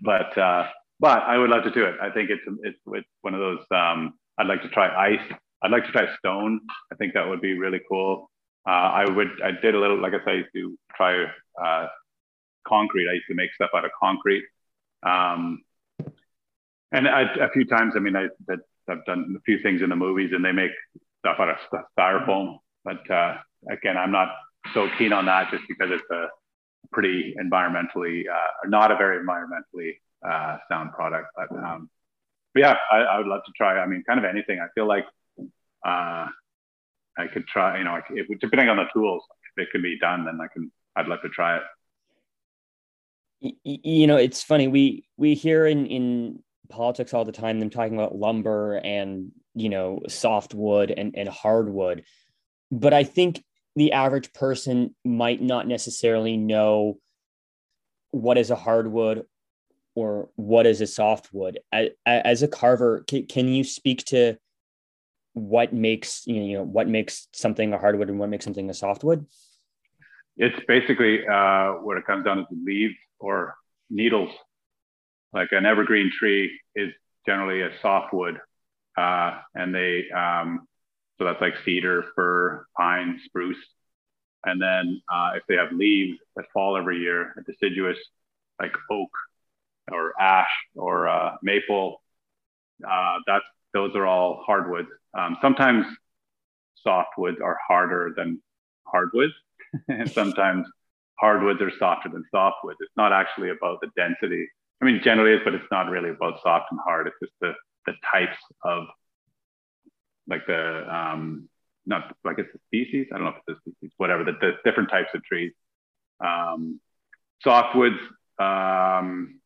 Speaker 3: but uh, but I would love to do it. I think it's it's, it's one of those. Um, I'd like to try ice. I'd like to try stone. I think that would be really cool. Uh, I would. I did a little. Like I said, I used to try uh, concrete. I used to make stuff out of concrete. Um, and I, a few times, I mean, I, have done a few things in the movies, and they make stuff out of styrofoam. But uh, again, I'm not so keen on that, just because it's a pretty environmentally, uh, not a very environmentally uh, sound product. But, um, but yeah, I, I, would love to try. I mean, kind of anything. I feel like uh, I could try. You know, if, depending on the tools, if it can be done, then I can. I'd love to try it.
Speaker 1: You know, it's funny. We we hear in in politics all the time them talking about lumber and you know softwood and and hardwood, but I think the average person might not necessarily know what is a hardwood or what is a softwood? As a carver, can you speak to what makes you know what makes something a hardwood and what makes something a softwood?
Speaker 3: It's basically uh, what it comes down to leaves or needles. Like an evergreen tree is generally a softwood, uh, and they um, so that's like cedar, fir, pine, spruce, and then uh, if they have leaves that fall every year, a deciduous like oak or ash or uh, maple, uh, that's those are all hardwoods. Um, sometimes softwoods are harder than hardwoods, and sometimes hardwoods are softer than softwoods. It's not actually about the density. I mean, generally is, but it's not really about soft and hard. It's just the the types of like the um, not like it's a species. I don't know if it's a species, whatever. The, the different types of trees. Um, softwoods. Um,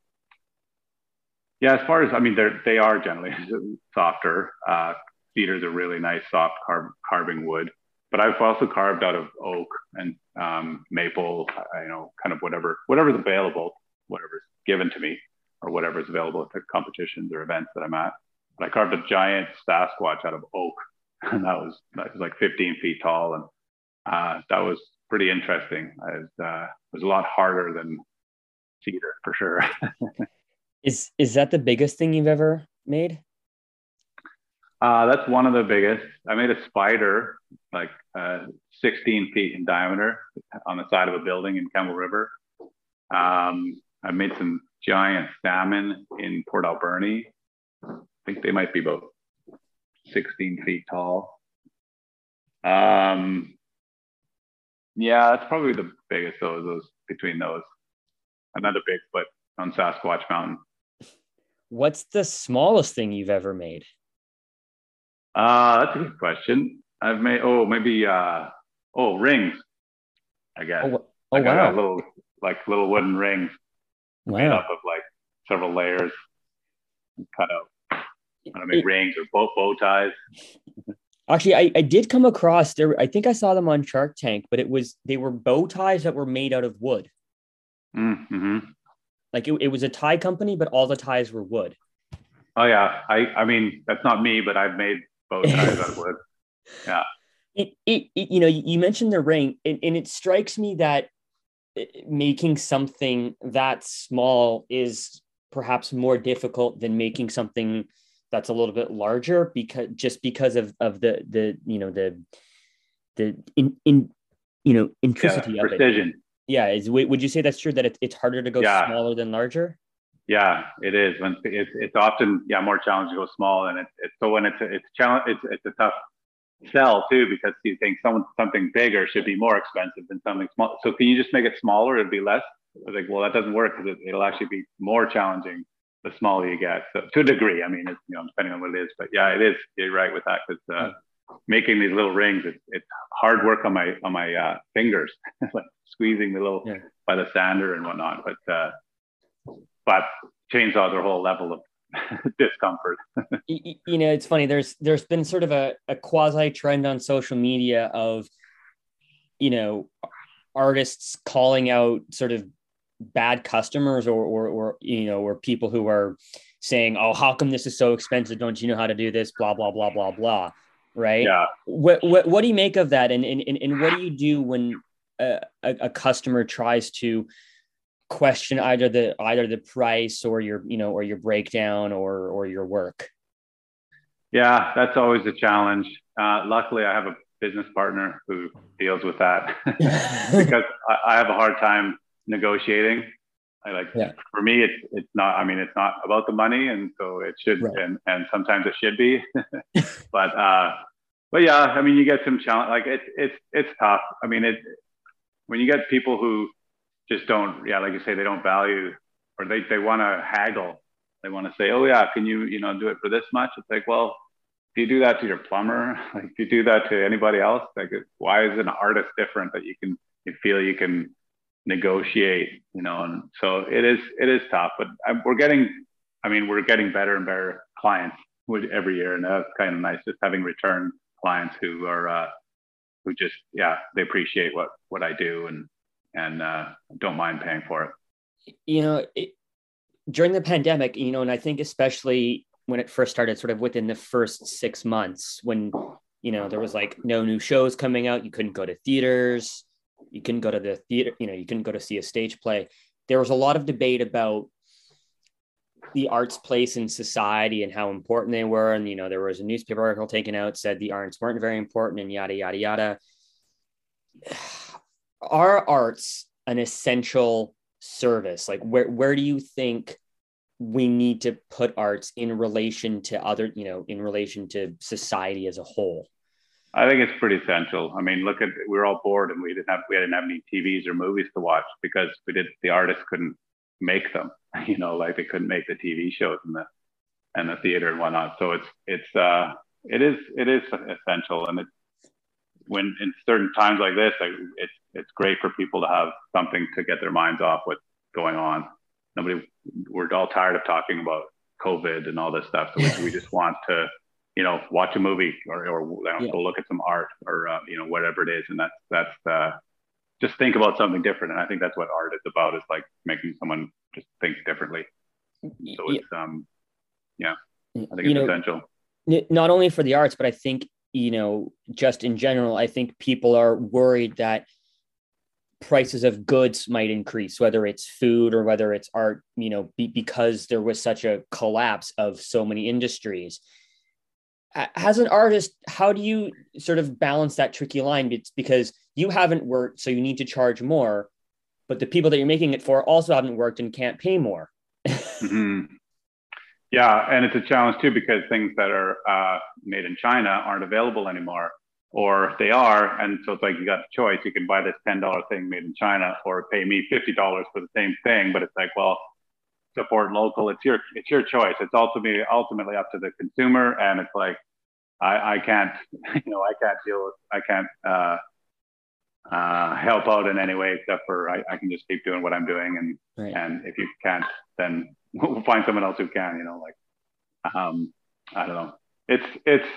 Speaker 3: yeah, as far as I mean, they're they are generally softer. Uh, cedar is a really nice soft carb, carving wood, but I've also carved out of oak and um, maple. You know, kind of whatever whatever's available, whatever's given to me, or whatever's available at the competitions or events that I'm at. But I carved a giant Sasquatch out of oak, and that was that was like 15 feet tall, and uh, that was pretty interesting. It was, uh, it was a lot harder than cedar for sure.
Speaker 1: Is is that the biggest thing you've ever made?
Speaker 3: Uh, that's one of the biggest. I made a spider like uh, 16 feet in diameter on the side of a building in Campbell River. Um, I made some giant salmon in Port Alberni. I think they might be about 16 feet tall. Um, yeah, that's probably the biggest. Those, those between those, another big foot on Sasquatch Mountain.
Speaker 1: What's the smallest thing you've ever made?
Speaker 3: Uh, that's a good question. I've made oh maybe uh oh rings, I guess. Oh, oh wow! Little like little wooden rings wow. made up of like several layers, cut out. I make it, rings or bow, bow ties.
Speaker 1: Actually, I, I did come across there. I think I saw them on Shark Tank, but it was they were bow ties that were made out of wood.
Speaker 3: Mm-hmm.
Speaker 1: Like it, it was a tie company, but all the ties were wood.
Speaker 3: Oh yeah, I I mean that's not me, but I've made bow ties out of wood. Yeah.
Speaker 1: It, it, it, you know you mentioned the ring and, and it strikes me that uh, making something that small is perhaps more difficult than making something that's a little bit larger because just because of of the the you know the the in in you know intricity
Speaker 3: yeah, precision.
Speaker 1: of it. yeah is would you say that's true that it's, it's harder to go yeah. smaller than larger?
Speaker 3: Yeah it is. When it's, it's often yeah more challenging to go small and it's, it's so when it's a, it's challenge it's, it's a tough sell too because you think someone something bigger should be more expensive than something small. So can you just make it smaller it'd be less? I was like well that doesn't work because it, it'll actually be more challenging the smaller you get so to a degree i mean it's you know depending on what it is but yeah it is you're right with that because uh, making these little rings it's, it's hard work on my on my uh, fingers like squeezing the little yeah. by the sander and whatnot but uh but chainsaws are a whole level of discomfort
Speaker 1: you, you, know it's funny there's there's been sort of a, a quasi trend on social media of you know artists calling out sort of bad customers or or, or you know or people who are saying oh how come this is so expensive don't you know how to do this blah blah blah blah blah right?
Speaker 3: Yeah.
Speaker 1: What, what, what do you make of that? And, and, and what do you do when a, a customer tries to question either the, either the price or your, you know, or your breakdown or, or your work?
Speaker 3: Yeah, that's always a challenge. Uh, luckily I have a business partner who deals with that because I, I have a hard time negotiating. I like yeah. for me, it's it's not. I mean, it's not about the money, and so it should, right. and and sometimes it should be, but uh, but yeah, I mean, you get some challenge. Like it's it's it's tough. I mean, it when you get people who just don't, yeah, like you say, they don't value or they they want to haggle. They want to say, oh yeah, can you you know do it for this much? It's like, well, if you do that to your plumber, like if you do that to anybody else, like why is an artist different that you can you feel you can negotiate, you know, and so it is it is tough, but we're getting, I mean, we're getting better and better clients every year, and that's kind of nice just having return clients who are uh, who just yeah they appreciate what what I do and and uh, don't mind paying for it.
Speaker 1: You know, it, during the pandemic, you know, and I think especially when it first started, sort of within the first six months, when you know there was like no new shows coming out, you couldn't go to theaters, you couldn't go to the theater, you know, you couldn't go to see a stage play. There was a lot of debate about the arts place in society and how important they were. And, you know, there was a newspaper article taken out said the arts weren't very important and yada, yada, yada. Are arts an essential service? Like where, where do you think we need to put arts in relation to other, you know, in relation to society as a whole?
Speaker 3: I think it's pretty essential. I mean, look at we were all bored and we didn't have we didn't have any TVs or movies to watch because we did the artists couldn't make them. You know, like they couldn't make the TV shows and the and the theater and whatnot. So it's it's uh it is it is essential and it when in certain times like this, like it's it's great for people to have something to get their minds off what's going on. Nobody, we're all tired of talking about COVID and all this stuff. So we, we just want to, you know, watch a movie or or you know, yeah. go look at some art or uh, you know whatever it is, and that's that's uh, just think about something different. And I think that's what art is about is like making someone just think differently. So it's, um, yeah, I think you it's know, essential.
Speaker 1: Not only for the arts, but I think, you know, just in general, I think people are worried that prices of goods might increase, whether it's food or whether it's art, you know, be, because there was such a collapse of so many industries as an artist, how do you sort of balance that tricky line? It's because you haven't worked, so you need to charge more, but the people that you're making it for also haven't worked and can't pay more.
Speaker 3: mm-hmm. Yeah, and it's a challenge too because things that are uh, made in China aren't available anymore, or they are, and so it's like you got the choice. You can buy this ten dollar thing made in China, or pay me fifty dollars for the same thing. But it's like, well, support local. It's your it's your choice. It's ultimately ultimately up to the consumer, and it's like I, I can't, you know, I can't deal with, I can't uh, uh, help out in any way except for I, I can just keep doing what I'm doing, and right. and if you can't, then we'll find someone else who can. You know, like um, I don't know. It's it's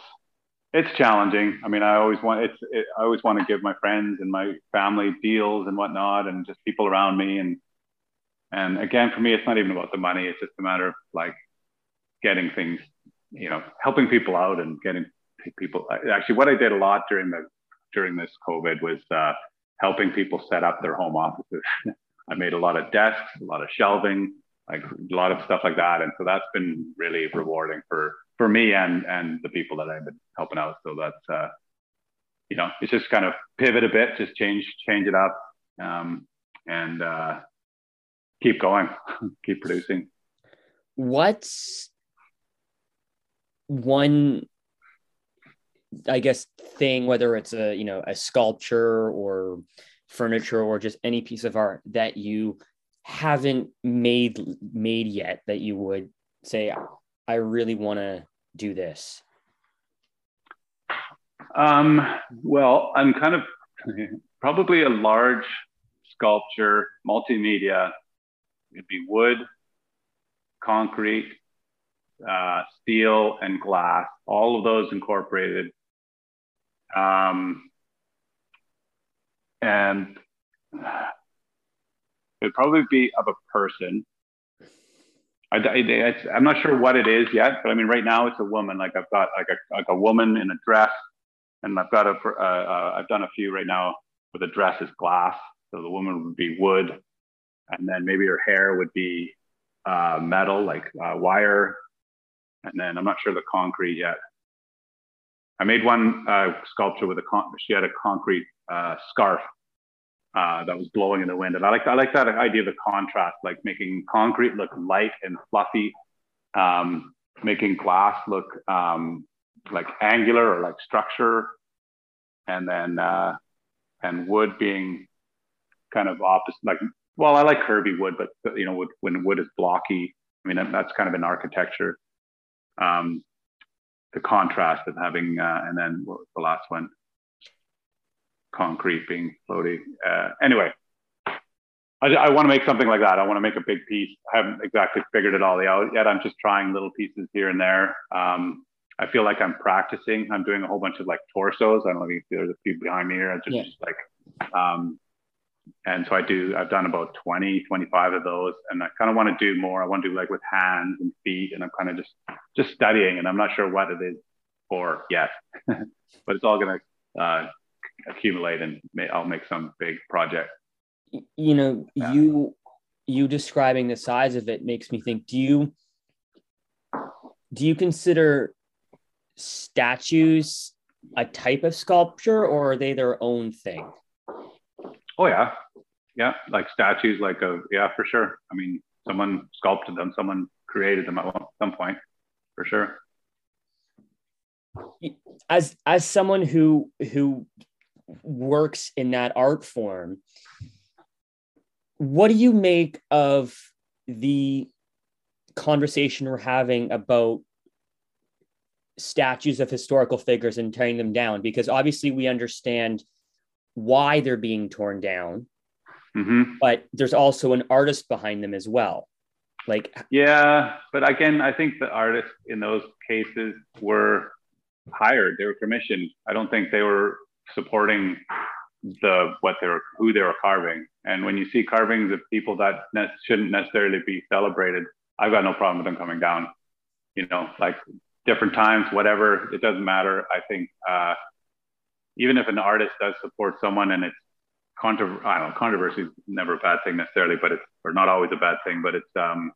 Speaker 3: it's challenging. I mean, I always want it's it, I always want to give my friends and my family deals and whatnot, and just people around me. And and again, for me, it's not even about the money. It's just a matter of like getting things you know, helping people out and getting people. Actually, what I did a lot during the during this COVID was uh, helping people set up their home offices. I made a lot of desks, a lot of shelving, like a lot of stuff like that, and so that's been really rewarding for for me and and the people that I've been helping out. So that's uh, you know, it's just kind of pivot a bit, just change change it up, um, and uh, keep going, keep producing.
Speaker 1: What's one i guess thing whether it's a you know a sculpture or furniture or just any piece of art that you haven't made made yet that you would say i really want to do this
Speaker 3: um well i'm kind of probably a large sculpture multimedia it'd be wood concrete uh, steel and glass, all of those incorporated. Um, and it'd probably be of a person. I, am not sure what it is yet, but I mean, right now it's a woman. Like I've got like a like a woman in a dress, and I've got a uh, uh, I've done a few right now where the dress is glass, so the woman would be wood, and then maybe her hair would be uh, metal, like uh, wire, and then I'm not sure the concrete yet. I made one uh, sculpture with a con- she had a concrete uh, scarf uh, that was blowing in the wind, and I like I like that idea of the contrast, like making concrete look light and fluffy, um, making glass look um, like angular or like structure, and then uh, and wood being kind of opposite. Like, well, I like curvy wood, but you know, wood, when wood is blocky, I mean that's kind of an architecture um, the contrast of having, uh, and then what was the last one? Concrete being floaty. Uh, anyway, I, I want to make something like that. I want to make a big piece. I haven't exactly figured it all out yet. I'm just trying little pieces here and there. Um, I feel like I'm practicing. I'm doing a whole bunch of like torsos. I don't know if you see there's a few behind me here. I just, yeah. just like um, and so I do, I've done about 20, 25 of those. And I kind of want to do more. I want to do like with hands and feet. And I'm kind of just, just studying and I'm not sure what it is for yet, but it's all going to uh, accumulate and may, I'll make some big project.
Speaker 1: You know, yeah. you, you describing the size of it makes me think, do you, do you consider statues a type of sculpture or are they their own thing?
Speaker 3: Oh yeah, yeah, like statues, like a yeah, for sure. I mean, someone sculpted them, someone created them at some point, for sure.
Speaker 1: As as someone who who works in that art form, what do you make of the conversation we're having about statues of historical figures and tearing them down? Because obviously we understand why they're being torn down mm-hmm. but there's also an artist behind them as well. Like
Speaker 3: yeah but again i think the artists in those cases were hired they were commissioned. I don't think they were supporting the what they were who they were carving. And when you see carvings of people that ne- shouldn't necessarily be celebrated i've got no problem with them coming down. You know like different times whatever it doesn't matter. I think uh, even if an artist does support someone and it's contra- I don't know, controversy is never a bad thing necessarily, but it's or not always a bad thing, but it's um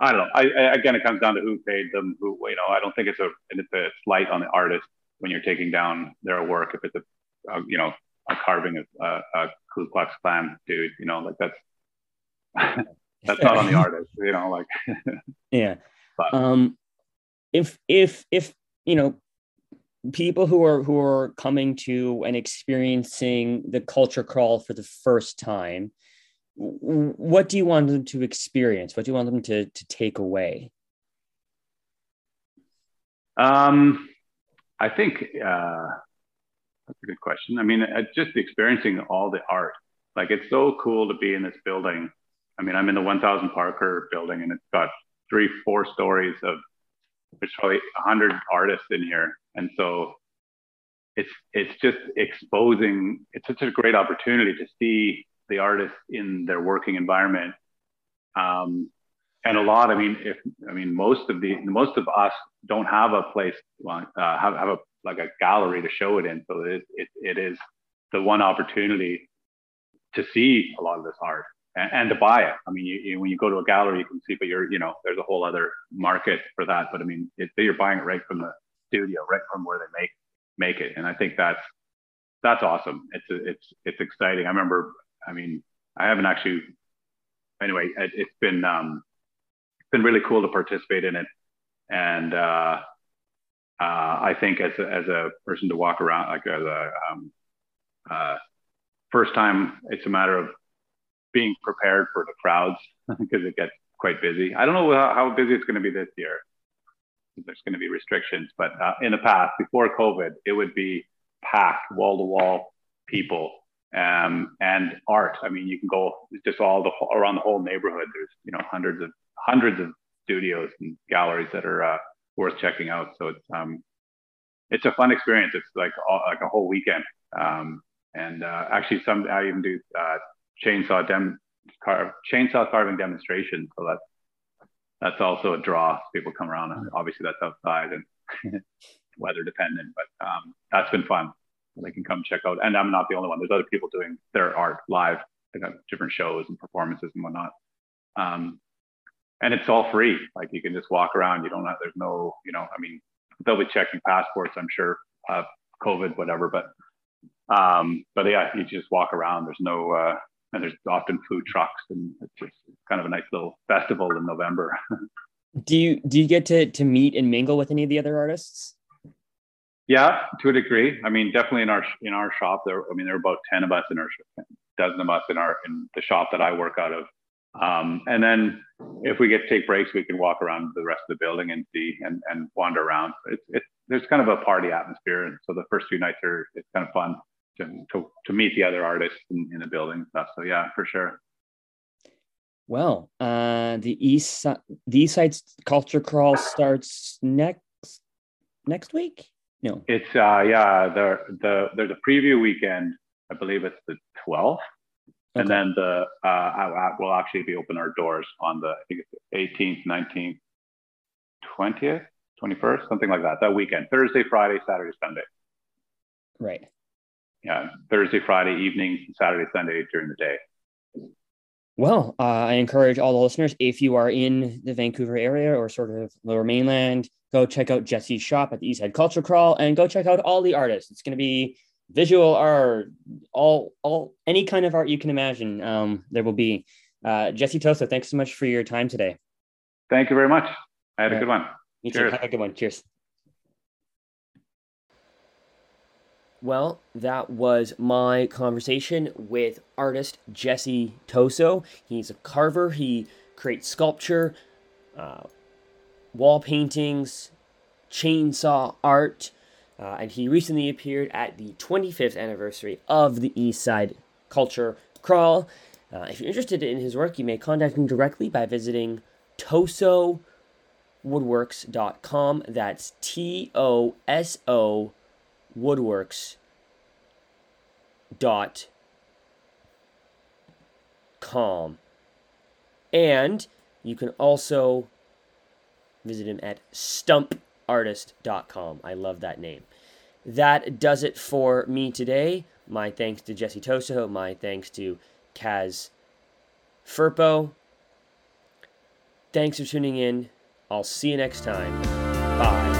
Speaker 3: I don't know. I, I, again, it comes down to who paid them. Who you know, I don't think it's a it's a slight on the artist when you're taking down their work. If it's a, a you know a carving of a, a Ku Klux Klan dude, you know, like that's that's not on the artist. You know, like
Speaker 1: yeah. But, um, if if if you know people who are who are coming to and experiencing the culture crawl for the first time what do you want them to experience? What do you want them to to take away?
Speaker 3: Um i think uh that's a good question. I mean uh, just experiencing all the art. Like it's so cool to be in this building. I mean i'm in the 1000 parker building and it's got three four stories of there's probably 100 artists in here and so it's it's just exposing it's such a great opportunity to see the artists in their working environment um, and a lot i mean if i mean most of the most of us don't have a place uh, have, have a like a gallery to show it in so it, it, it is the one opportunity to see a lot of this art and, and to buy it. I mean, you, you, when you go to a gallery, you can see, but you're, you know, there's a whole other market for that. But I mean, it, you're buying it right from the studio, right from where they make make it, and I think that's that's awesome. It's it's it's exciting. I remember. I mean, I haven't actually. Anyway, it, has been um, it's been really cool to participate in it, and uh, uh, I think as a, as a person to walk around like as a um, uh, first time, it's a matter of being prepared for the crowds because it gets quite busy. I don't know how, how busy it's going to be this year. There's going to be restrictions, but uh, in the past, before COVID, it would be packed, wall to wall people um, and art. I mean, you can go just all the around the whole neighborhood. There's you know hundreds of hundreds of studios and galleries that are uh, worth checking out. So it's um, it's a fun experience. It's like all, like a whole weekend. Um, and uh, actually, some I even do uh, chainsaw dem car, chainsaw carving demonstration. So that's that's also a draw. People come around, and obviously that's outside and weather dependent, but um, that's been fun. They can come check out, and I'm not the only one. There's other people doing their art live. They got different shows and performances and whatnot. Um, and it's all free. Like you can just walk around. You don't have. There's no. You know. I mean, they'll be checking passports. I'm sure. Uh, COVID, whatever. But um, but yeah, you just walk around. There's no. Uh, and there's often food trucks and it's just kind of a nice little festival in November.
Speaker 1: do you do you get to to meet and mingle with any of the other artists?
Speaker 3: Yeah, to a degree. I mean, definitely in our in our shop there. I mean, there are about ten of us in our dozen of us in our in the shop that I work out of. Um, and then if we get to take breaks, we can walk around the rest of the building and see and, and wander around. It's, it's there's kind of a party atmosphere, and so the first few nights are it's kind of fun to, to, to meet the other artists in, in the building stuff. So yeah, for sure.
Speaker 1: Well, uh, the east the East Side Culture Crawl starts next next week. No,
Speaker 3: it's uh yeah the the there's a preview weekend. I believe it's the 12th And then the uh, I, I will actually be open our doors on the I think it's 18th, 19th, 20th, 21st, something like that. That weekend, Thursday, Friday, Saturday, Sunday.
Speaker 4: Right.
Speaker 3: Yeah, Thursday, Friday evenings, Saturday, Sunday during the day.
Speaker 4: Well, uh, I encourage all the listeners, if you are in the Vancouver area or sort of lower mainland, go check out Jesse's shop at the Eastside Culture Crawl and go check out all the artists. It's going to be visual art, all, all, any kind of art you can imagine. Um, there will be. Uh, Jesse Toso, thanks so much for your time today.
Speaker 3: Thank you very much. I had a good one.
Speaker 4: You Cheers. too. Have a good one. Cheers.
Speaker 1: Well, that was my conversation with artist Jesse Toso. He's a carver. He creates sculpture, uh, wall paintings, chainsaw art, uh, and he recently appeared at the 25th anniversary of the East Side Culture Crawl. Uh, if you're interested in his work, you may contact him directly by visiting tosowoodworks.com. That's T O S O woodworks dot com. And you can also visit him at stumpartist.com i love that name. That does it for me today. My thanks to jesse toso. My thanks to kaz Firpo. Thanks for tuning in. I'll see you next time. Bye